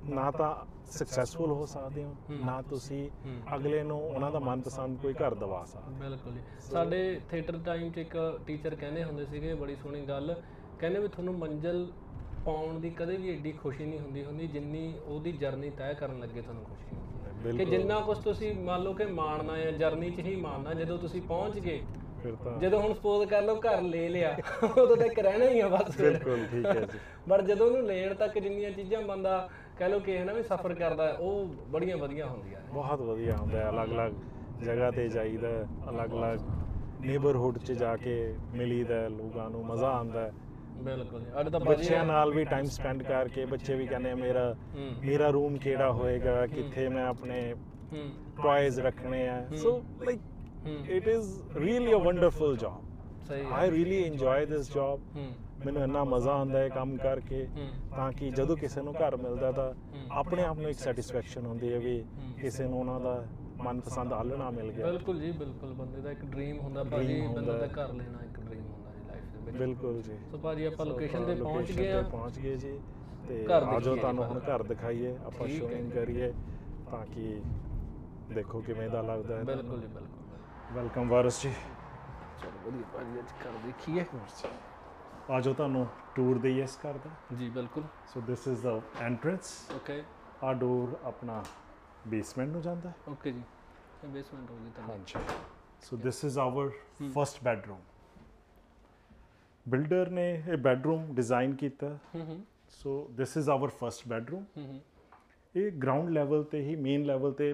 ਨਾ ਤਾਂ ਸਕਸੈਸਫੁਲ ਹੋ ਸਕਦੇ ਹੋ। ਨਾ ਤੁਸੀਂ। ਅਗਲੇ ਨੂੰ ਉਹਨਾਂ ਦਾ ਮਨਪਸੰਦ ਕੋਈ ਘਰ ਦਵਾ ਸਕਦੇ ਬਿਲਕੁਲ ਸਾਡੇ ਥੀਏਟਰ ਟਾਈਮ 'ਚ ਇੱਕ ਟੀਚਰ ਕਹਿੰਦੇ ਹੁੰਦੇ ਸੀਗੇ ਬੜੀ ਸੋਹਣੀ ਗੱਲ। ਕਹਿੰਦੇ ਵੀ ਤੁਹਾਨੂੰ ਮੰਜ਼ਲ ਪਾਉਣ ਦੀ ਕਦੇ ਵੀ ਐਡੀ ਖੁਸ਼ੀ ਨਹੀਂ ਹੁੰਦੀ ਹੁੰਦੀ ਜਿੰਨੀ ਉਹਦੀ ਜਰਨੀ ਤੈਅ ਕਰਨ ਲੱਗੇ ਤੁਹਾਨੂੰ ਖੁਸ਼ੀ ਹੁੰਦੀ ਹੈ। ਕਿ ਜਿੰਨਾ ਕੁਝ ਤੁਸੀਂ ਮੰਨ ਲਓ ਕਿ ਮਾਣਨਾ ਹੈ ਜਰਨੀ 'ਚ ਹੀ ਮਾਣਨਾ ਜਦੋਂ ਤੁਸੀਂ ਪਹੁੰਚ ਗਏ ਫਿਰ ਤਾਂ ਜਦੋਂ ਹੁਣ ਸਪੋਜ਼ ਕਰ ਲਓ ਘਰ ਲੈ ਲਿਆ ਉਦੋਂ ਤੱਕ ਰਹਿਣਾ ਹੀ ਆ ਬਸ। ਬਿਲਕੁਲ ਠੀਕ ਹੈ ਜੀ। ਪਰ ਜਦੋਂ ਉਹਨੂੰ ਲੈਣ ਤੱਕ ਜਿੰਨੀਆਂ ਚੀਜ਼ਾਂ ਬੰਦਾ ਕਹਿ ਲਓ ਕਿ ਹੈ ਨਾ ਵੀ ਸਫ਼ਰ ਕਰਦਾ ਉਹ ਬੜੀਆਂ ਵਧੀਆ ਹੁੰਦੀਆਂ ਨੇ। ਬਹੁਤ ਵਧੀਆ ਹੁੰਦਾ ਹੈ ਅਲੱਗ-ਅਲੱਗ ਜਗ੍ਹਾ ਤੇ ਜਾਈਦਾ ਅਲੱਗ-ਅਲੱਗ ਨੇਬਰਹੁੱਡ 'ਚ ਜਾ ਕੇ ਮਿਲੀਦਾ ਲੋਕਾਂ ਨੂੰ ਮਜ਼ਾ ਆਉਂਦਾ ਹੈ। ਬਿਲਕੁਲ ਅੱਜ ਤਾਂ ਬੱਚਿਆਂ ਨਾਲ ਵੀ ਟਾਈਮ ਸਪੈਂਡ ਕਰਕੇ ਬੱਚੇ ਵੀ ਕਹਿੰਦੇ ਆ ਮੇਰਾ ਮੇਰਾ ਰੂਮ ਕਿਹੜਾ ਹੋਏਗਾ ਕਿੱਥੇ ਮੈਂ ਆਪਣੇ ਹੂੰ। ਟॉयਜ਼ ਰੱਖਣੇ ਆ? So like it is really a wonderful job ਸਹੀ I really enjoy this job ਮੈਨੂੰ ਇੰਨਾ ਮਜ਼ਾ ਆਉਂਦਾ ਹੈ ਕੰਮ ਕਰਕੇ ਤਾਂ ਕਿ ਜਦੋਂ ਕਿਸੇ ਨੂੰ ਘਰ ਮਿਲਦਾ ਤਾਂ। ਆਪਣੇ ਆਪ ਨੂੰ ਇੱਕ ਸੈਟੀਸਫੈਕਸ਼ਨ ਹੁੰਦੀ ਹੈ ਵੀ। ਕਿਸੇ ਨੂੰ ਉਹਨਾਂ ਦਾ ਮਨਪਸੰਦ ਆਲਣਾ ਮਿਲ ਗਿਆ। ਬਿਲਕੁਲ ਜੀ ਬਿਲਕੁਲ। ਬੰਦੇ ਦਾ ਇੱਕ ਡ੍ਰੀਮ ਹੁੰਦਾ ਭਾਜੀ ਬੰਦਾ ਦਾ ਘਰ ਲੈਣਾ ਇੱਕ ਡ੍ਰੀਮ ਹੁੰਦਾ ਜੀ ਲਾਈਫ ਦੇ ਵਿੱਚ। ਬਿਲਕੁਲ ਜੀ। ਸੋ ਭਾਜੀ ਆਪਾਂ ਲੋਕੇਸ਼ਨ ਤੇ ਪਹੁੰਚ ਗਏ ਆ। ਪਹੁੰਚ ਗਏ ਜੀ ਤੇ ਆਜੋ ਤੁਹਾਨੂੰ ਹੁਣ। ਘਰ ਦਿਖਾਈਏ ਆਪਾਂ ਸ਼ੋਇੰਗ। ਕਰੀਏ ਤਾਂ ਕਿ ਦੇਖੋ ਕਿਵੇਂ ਦਾ ਲੱਗਦਾ ਹੈ ਬਿਲਕੁਲ ਜੀ ਬਿਲਕੁਲ। ਵੈਲਕਮ ਵਾਰਸ ਜੀ। ਚਲੋ ਵਧੀਆ ਭਾਜੀ ਅੱਜ ਘਰ ਦੇਖੀਏ। ਆਜੋ ਤੁਹਾਨੂੰ ਟੂਰ ਦੇਈਏ ਇਸ ਘਰ ਦਾ। ਜੀ ਬਿਲਕੁਲ। So this is the entrance okay ਆ ਡੋਰ ਆਪਣਾ ਬੇਸਮੈਂਟ ਨੂੰ ਜਾਂਦਾ ਹੈ। ਓਕੇ ਜੀ। ਇਹ ਬੇਸਮੈਂਟ ਹੋ ਗਈ ਤਾਂ ਹਾਂਜੀ। So this is our first bedroom builder ਨੇ ਇਹ ਬੈਡਰੂਮ ਡਿਜ਼ਾਈਨ ਕੀਤਾ। So this is our first bedroom ਇਹ ਗਰਾਊਂਡ ਲੈਵਲ ਤੇ ਹੀ ਮੇਨ ਲੈਵਲ ਤੇ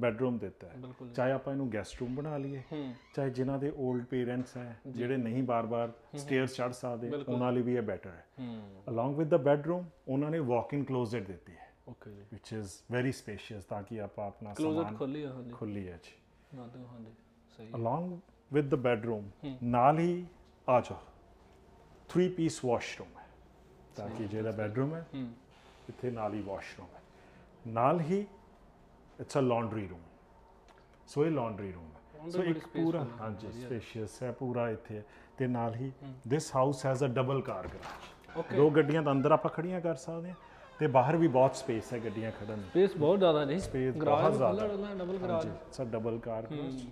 ਬੈਡਰੂਮ ਦਿੱਤਾ ਹੈ। ਚਾਹੇ ਆਪਾਂ ਇਹਨੂੰ ਗੈਸਟ ਰੂਮ ਬਣਾ ਲਈਏ ਹੂੰ। ਚਾਹੇ ਜਿਨ੍ਹਾਂ ਦੇ 올ਡ ਪੇਰੈਂਟਸ ਹੈ ਜਿਹੜੇ ਨਹੀਂ ਬਾਰ-ਬਾਰ ਸਟੇਅਰਸ ਚੜ ਸਕਦੇ। ਉਹਨਾਂ ਲਈ ਵੀ ਇਹ ਬੈਟਰ ਹੈ। ਹੂੰ। ਅਲੋਂਗ ਵਿਦ ਦਾ ਬੈਡਰੂਮ ਉਹਨਾਂ ਨੇ ਵਾਕ-ਇਨ ਕਲੋਜ਼ਟ ਦਿੱਤੀ ਹੈ। ਓਕੇ ਜੀ। Which is very spacious ਤਾਂ ਕਿ ਆਪਾਂ ਆਪਣਾ ਕਲੋਜ਼ਟ ਸਮਾਨ ਖੋਲੀ ਆ ਹਾਂਜੀ। ਖੁੱਲੀ ਹੈ ਜੀ। ਵਾਧੂ ਹਾਂਜੀ ਸਹੀ along with the bedroom ਹੂੰ। ਨਾਲ ਹੀ ਆ ਜਾਓ। 3 ਪੀਸ ਵਾਸ਼ਰੂਮ ਹੈ। ਤਾਂ ਕਿ ਜਿਹੜਾ ਬੈਡਰੂਮ ਹੈ ਹੂੰ। ਇੱਥੇ ਨਾਲ ਹੀ ਵਾਸ਼ਰੂਮ ਹੈ। ਨਾਲ ਹੀ it's a laundry room so ਇਹ ਲਾਂਡਰੀ ਰੂਮ ਹੈ। ਸੋ ਇੱਕ ਪੂਰਾ ਹਾਂਜੀ। ਸਪੇਸ਼ੀਅਸ ਹੈ ਪੂਰਾ ਇੱਥੇ ਹੈ। ਤੇ ਨਾਲ ਹੀ this house has a double car garage okay ਦੋ ਗੱਡੀਆਂ ਤਾਂ ਅੰਦਰ ਆਪਾਂ ਖੜੀਆਂ ਕਰ ਸਕਦੇ ਹਾਂ। ਤੇ ਬਾਹਰ ਵੀ ਬਹੁਤ ਸਪੇਸ ਹੈ ਗੱਡੀਆਂ ਖੜਨ ਦੀ। ਸਪੇਸ ਬਹੁਤ ਜ਼ਿਆਦਾ Space ਗਰਾਜ ਬਹੁਤ ਜ਼ਿਆਦਾ। Double garage uh double car garage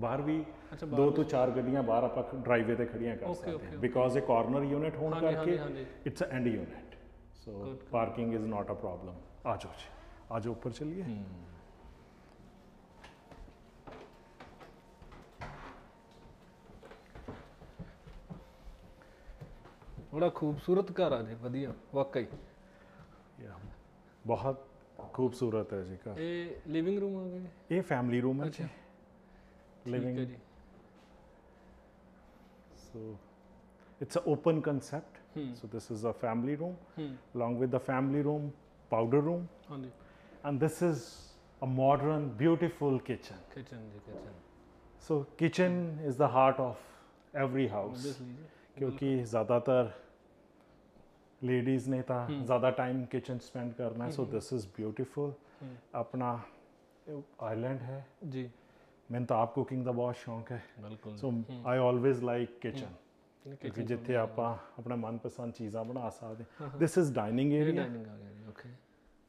ਬਾਹਰ ਵੀ ਦੋ ਤੋਂ ਚਾਰ ਗੱਡੀਆਂ ਬਾਹਰ ਆਪਾਂ ਡਰਾਈਵੇ ਤੇ ਖੜੀਆਂ ਕਰ ਸਕਦੇ ਹਾਂ. ਬਿਕੋਜ਼ ਇਹ ਕਾਰਨਰ ਯੂਨਿਟ ਹੋਣ ਕਰਕੇ। It's a end unit so. Parking is not a problem ਆ ਜਾਓ ਜੀ। ਜਾਓ ਉੱਪਰ ਚੱਲੀਏ ਬੜਾ ਖੂਬਸੂਰਤ ਘਰ ਆ ਜੀ ਵਧੀਆ ਵਾਕਈ ਬਹੁਤ ਖੂਬਸੂਰਤ ਹੈ ਜੀ ਘਰ ਇਹ ਲਿਵਿੰਗ ਰੂਮ ਆ ਗਿਆ ਇਹ ਫੈਮਿਲੀ ਰੂਮ ਹੈ ਜੀ ਲਿਵਿੰਗ ਜੀ so it's a open concept this is a family room. ਹੂੰ along with the family room powder room. ਹਾਂਜੀ and this is a modern beautiful kitchen. Kitchen ਜੀ kitchen so kitchen is the heart of every house. Obviously ਜੀ ਕਿਉਂਕਿ ਜ਼ਿਆਦਾਤਰ ladies ਨੇ ਤਾਂ ਜ਼ਿਆਦਾ time kitchen spend ਕਰਨਾ ਸੋ ਦਿਸ ਇਜ਼ ਬਿਊਟੀਫੁਲ ਹੂੰ। ਆਪਣਾ ਆਈਲੈਂਡ ਹੈ ਜੀ ਮੈਨੂੰ ਤਾਂ ਆਪ ਕੁਕਿੰਗ ਦਾ ਬਹੁਤ ਸ਼ੌਂਕ ਹੈ ਬਿਲਕੁਲ so I always like kitchen ਕਿਉਂਕਿ ਜਿੱਥੇ ਆਪਾਂ ਆਪਣਾ ਮਨਪਸੰਦ ਚੀਜ਼ਾਂ ਬਣਾ ਸਕਦੇ ਦਿਸ ਇਜ਼ ਡਾਈਨਿੰਗ ਇਹ area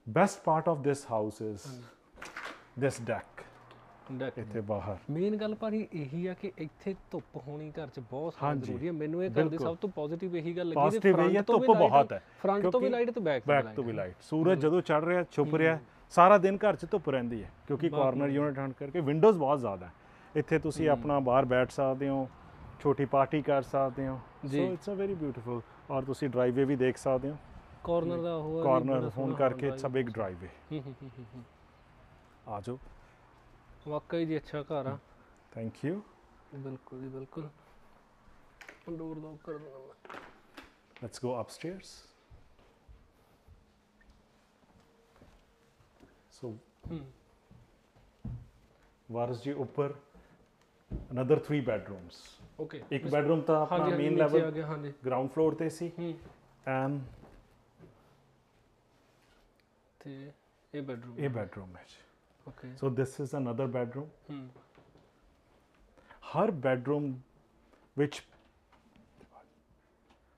best part of this house is this deck deck ਇੱਥੇ ਬਾਹਰ। ਮੇਨ ਗੱਲ ਭਾਰੀ ਇਹੀ ਆ ਕਿ ਇੱਥੇ ਧੁੱਪ ਹੋਣੀ ਘਰ 'ਚ ਬਹੁਤ ਜ਼ਰੂਰੀ ਹੈ ਮੈਨੂੰ ਇਹ ਘਰ ਦੀ। ਸਭ ਤੋਂ ਪੋਜ਼ਿਟਿਵ ਇਹੀ ਗੱਲ ਲੱਗੀ Positive ਇਹੀ ਹੈ, ਧੁੱਪ ਬਹੁਤ ਹੈ। ਫਰੰਟ ਤੋਂ ਵੀ ਲਾਈਟ ਤੇ ਬੈਕ ਬੈਕ ਤੋਂ ਵੀ ਲਾਈਟ ਸੂਰਜ ਜਦੋਂ ਚੜ ਰਿਹਾ ਛੁਪ ਰਿਹਾ ਸਾਰਾ ਦਿਨ ਘਰ 'ਚ ਧੁੱਪ ਰਹਿੰਦੀ ਹੈ ਕਿਉਂਕਿ ਕਾਰਨਰ ਯੂਨਿਟ ਹਣ ਕਰਕੇ ਵਿੰਡੋਜ਼ ਬਹੁਤ ਜ਼ਿਆਦਾ ਹੈ। ਇੱਥੇ ਤੁਸੀਂ ਆਪਣਾ ਬਾਹਰ ਬੈਠ ਸਕਦੇ ਹੋ ਛੋਟੀ ਪਾਰਟੀ ਕਰ ਸਕਦੇ ਹੋ। So it's a very beautiful ਔਰ ਤੁਸੀਂ ਡਰਾਈਵੇ ਵੀ ਦੇਖ ਸਕਦੇ ਹੋ। ਕਾਰਨਰ ਦਾ ਉਹ ਆ ਜੀ, ਕਾਰਨਰ ਬੜਾ ਹੋਣ ਸੋਹਣਾ ਕਰਕੇ ਹੁੰਦਾ ਇਟਸ ਅ ਬਿਗ ਡਰਾਈਵੇ ਹੂੰ, ਹੂੰ, ਹੂੰ, ਹੂੰ, ਹੂੰ। ਆ ਜਾਓ ਵਾਕਈ ਜੀ ਅੱਛਾ ਘਰ ਆ ਥੈਂਕ ਯੂ ਬਿਲਕੁਲ ਜੀ ਬਿਲਕੁਲ ਡੋਰ ਲੋਕ ਕਰ ਦੇਣਾ ਮੈਂ ਲੈਟਸ ਗੋ ਅਪਸਟੇਅਰਸ ਸੋ ਹੂੰ ਵਾਰਸ ਜੀ ਉੱਪਰ ਅਨਦਰ 3 ਬੈਡਰੂਮਸ ਓਕੇ ਇੱਕ ਬੈਡਰੂਮ ਤਾਂ ਆਪਣਾ ਹਾਂਜੀ ਮੇਨ ਨੀਚੇ ਆ ਲੈਵਲ ਗਿਆ ਹਾਂਜੀ ਗਰਾਊਂਡ ਫਲੋਰ ਤੇ ਸੀ ਹੂੰ ਐਂਡ ਤੇ ਇਹ ਬੈਡਰੂਮ ਇਹ ਬੈਡਰੂਮ ਹੈ ਜੀ। Okay. So this is another bedroom ਹੂੰ। ਹਰ ਬੈਡਰੂਮ ਵਿੱਚ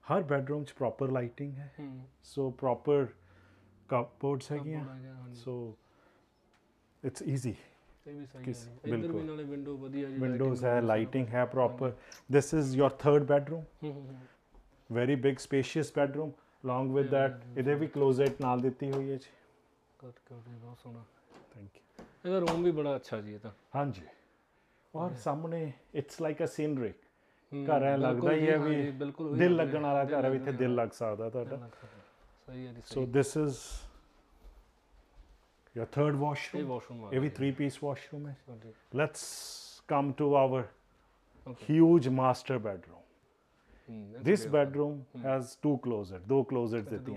ਹਰ ਬੈਡਰੂਮ 'ਚ ਪ੍ਰੋਪਰ ਲਾਈਟਿੰਗ ਹੈ। ਸੋ ਪ੍ਰੋਪਰ ਕਪਬੋਰਡਸ ਹੈਗੀਆਂ। ਸੋ ਇਟਸ ਈਜ਼ੀ ਇਹ ਵੀ ਸਹੀ ਹੈ। ਇੱਧਰ ਵੀ। ਨਾਲੇ ਵਿੰਡੋ ਵਧੀਆ ਜੀ ਵਿੰਡੋਜ਼ ਹੈ ਲਾਈਟਿੰਗ ਹੈ proper this is your third bedroom very big spacious bedroom along with that ਇਹਦੇ ਵੀ ਕਲੋਜ਼ਟ ਨਾਲ ਦਿੱਤੀ ਹੋਈ ਹੈ ਜੀ। ਕੱਟ ਕੱਟ ਬਹੁਤ ਸੋਹਣਾ। ਥੈਂਕ ਯੂ ਇਹਦਾ ਰੂਮ ਵੀ ਬੜਾ ਅੱਛਾ ਜੀ ਇਹ ਤਾਂ। ਹਾਂਜੀ। ਔਰ ਸਾਹਮਣੇ ਇਟਸ ਲਾਈਕ ਅ ਸੀਨਰੀ ਹੂੰ, ਘਰ ਐ ਬਿਲਕੁਲ ਲੱਗਦਾ ਹੀ ਜੀ, ਹੈ ਹਾਂਜੀ, ਵੀ ਬਿਲਕੁਲ ਉਹੀ ਦਿਲ ਲੱਗ ਲੱਗਣ ਰਿਹਾ, ਵਾਲਾ ਦਿਲ ਘਰ ਹੈ ਵੀ ਲੱਗਣ ਇੱਥੇ ਦਿਲ ਵਾਲਾ। ਲੱਗ ਸਕਦਾ ਦਿਲ ਤੁਹਾਡਾ। ਲੱਗ ਸਕਦਾ। ਸਹੀ ਹੈ ਜੀ ਸੋ ਸਹੀ। ਦਿਸ ਇਜ਼ your third ਇਹ washroom ਵਾਸ਼ਰੂਮ ਆ ਇਹ ਵੀ ਗਿਆ 3 piece washroom ਹੈ। ਹਾਂਜੀ। Let's come to our Okay. huge master bedroom ਹੂੰ this bedroom has two closet ਦੋ closets ਅੱਛਾ, ਦੋ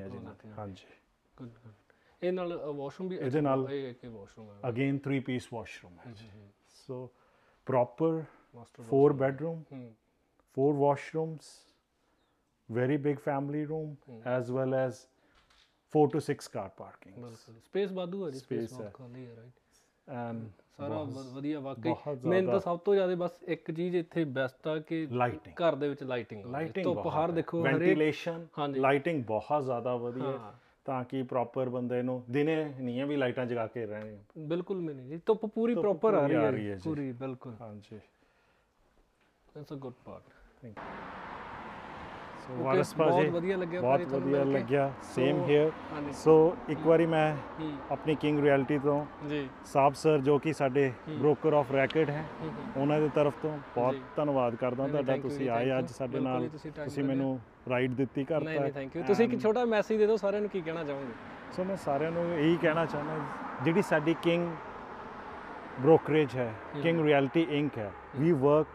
ਇਹ ਨਾਲ ਵਾਸ਼ਰੂਮ ਵੀ ਇਹਦੇ ਨਾਲ- ਇਹ ਇੱਕ ਵਾਸ਼ਰੂਮ ਹੈ। again three piece washroom ਹੈ। ਮਾਸਟਰ four bedroom ਹੂੰ। four washrooms very big family room as well as four to six car parking ਬਿਲਕੁਲ। ਸਪੇਸ ਵਾਧੂ ਹੈ ਜੀ ਸਪੇਸ Space। ਬਹੁਤ ਖਾਲੀ ਹੈ ਰਾਈਟ and ਸਾਰਾ ਵਧੀਆ ਵਾਕਈ। ਮੈਨੂੰ ਤਾਂ ਸਭ ਤੋਂ ਜ਼ਿਆਦਾ ਬਸ ਇੱਕ ਚੀਜ਼ ਇੱਥੇ ਬੈਸਟ ਆ ਕਿ ਘਰ ਦੇ ਵਿੱਚ ਲਾਈਟਿੰਗ ਧੁੱਪ ਹਰ ਦੇਖੋ ਹਰੇਕ ਵੈਂਟੀਲੇਸ਼ਨ। ਲਾਈਟਿੰਗ ਬਹੁਤ ਜ਼ਿਆਦਾ ਵਧੀਆ। ਤਾਂ ਕਿ ਪ੍ਰੋਪਰ ਬੰਦੇ ਨੂੰ ਦਿਨੇ ਨਹੀਂ ਹੈ ਵੀ ਲਾਈਟਾਂ ਜਗਾ ਕੇ ਰਹਿਣੇ। ਬਿਲਕੁਲ ਵੀ ਨਹੀਂ ਜੀ ਧੁੱਪ ਪੂਰੀ ਪ੍ਰੋਪਰ ਆ ਰਹੀ ਹੈ। ਪੂਰੀ ਬਿਲਕੁਲ। ਹਾਂਜੀ। That's a good part so Waris ਬਹੁਤ ਭਾਜੀ ਵਧੀਆ ਲੱਗਿਆ ਬਹੁਤ ਵਧੀਆ। ਲੱਗਿਆ ਸੇਮ So, ਹੇਅਰ ਸੋ ਇੱਕ ਵਾਰੀ ਮੈਂ ਆਪਣੀ ਕਿੰਗ ਰਿਐਲਿਟੀ ਤੋਂ ਜੀ ਸਾਬ ਸਰ ਜੋ ਕਿ ਸਾਡੇ। ਬ੍ਰੋਕਰ ਆਫ ਰੈਕਟ ਹੈ। ਉਹਨਾਂ ਦੀ ਤਰਫ ਤੋਂ ਬਹੁਤ। ਧੰਨਵਾਦ ਕਰਦਾ ਤੁਹਾਡਾ ਤੁਸੀਂ ਆਏ ਅੱਜ. ਸਾਡੇ ਨਾਲ ਤੁਸੀਂ। ਮੈਨੂੰ ਰਾਈਡ ਦਿੱਤੀ ਘਰ ਨਹੀਂ ਨਹੀਂ ਥੈਂਕ ਯੂ ਤੁਸੀਂ ਇੱਕ ਛੋਟਾ ਮੈਸੇਜ ਦੇ ਦਿਓ ਸਾਰਿਆਂ ਨੂੰ ਕੀ ਕਹਿਣਾ ਚਾਹੋਗੇ ਸੋ ਮੈਂ ਸਾਰਿਆਂ ਨੂੰ ਇਹੀ ਕਹਿਣਾ ਚਾਹੁੰਦਾ ਜਿਹੜੀ ਸਾਡੀ ਕਿੰਗ ਬ੍ਰੋਕਰੇਜ ਹੈ ਕਿੰਗ ਰਿਐਲਿਟੀ ਇੰਕ ਹੈ we work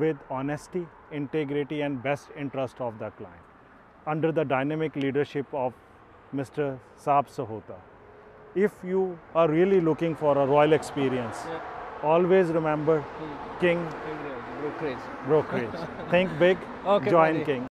with honesty, integrity and best interest of the client under the dynamic leadership of Mr. Saab Sahota. If you are really looking for a royal experience, yeah. always remember hmm. King Brokerage. Brokerage. Think big, okay, join buddy. King.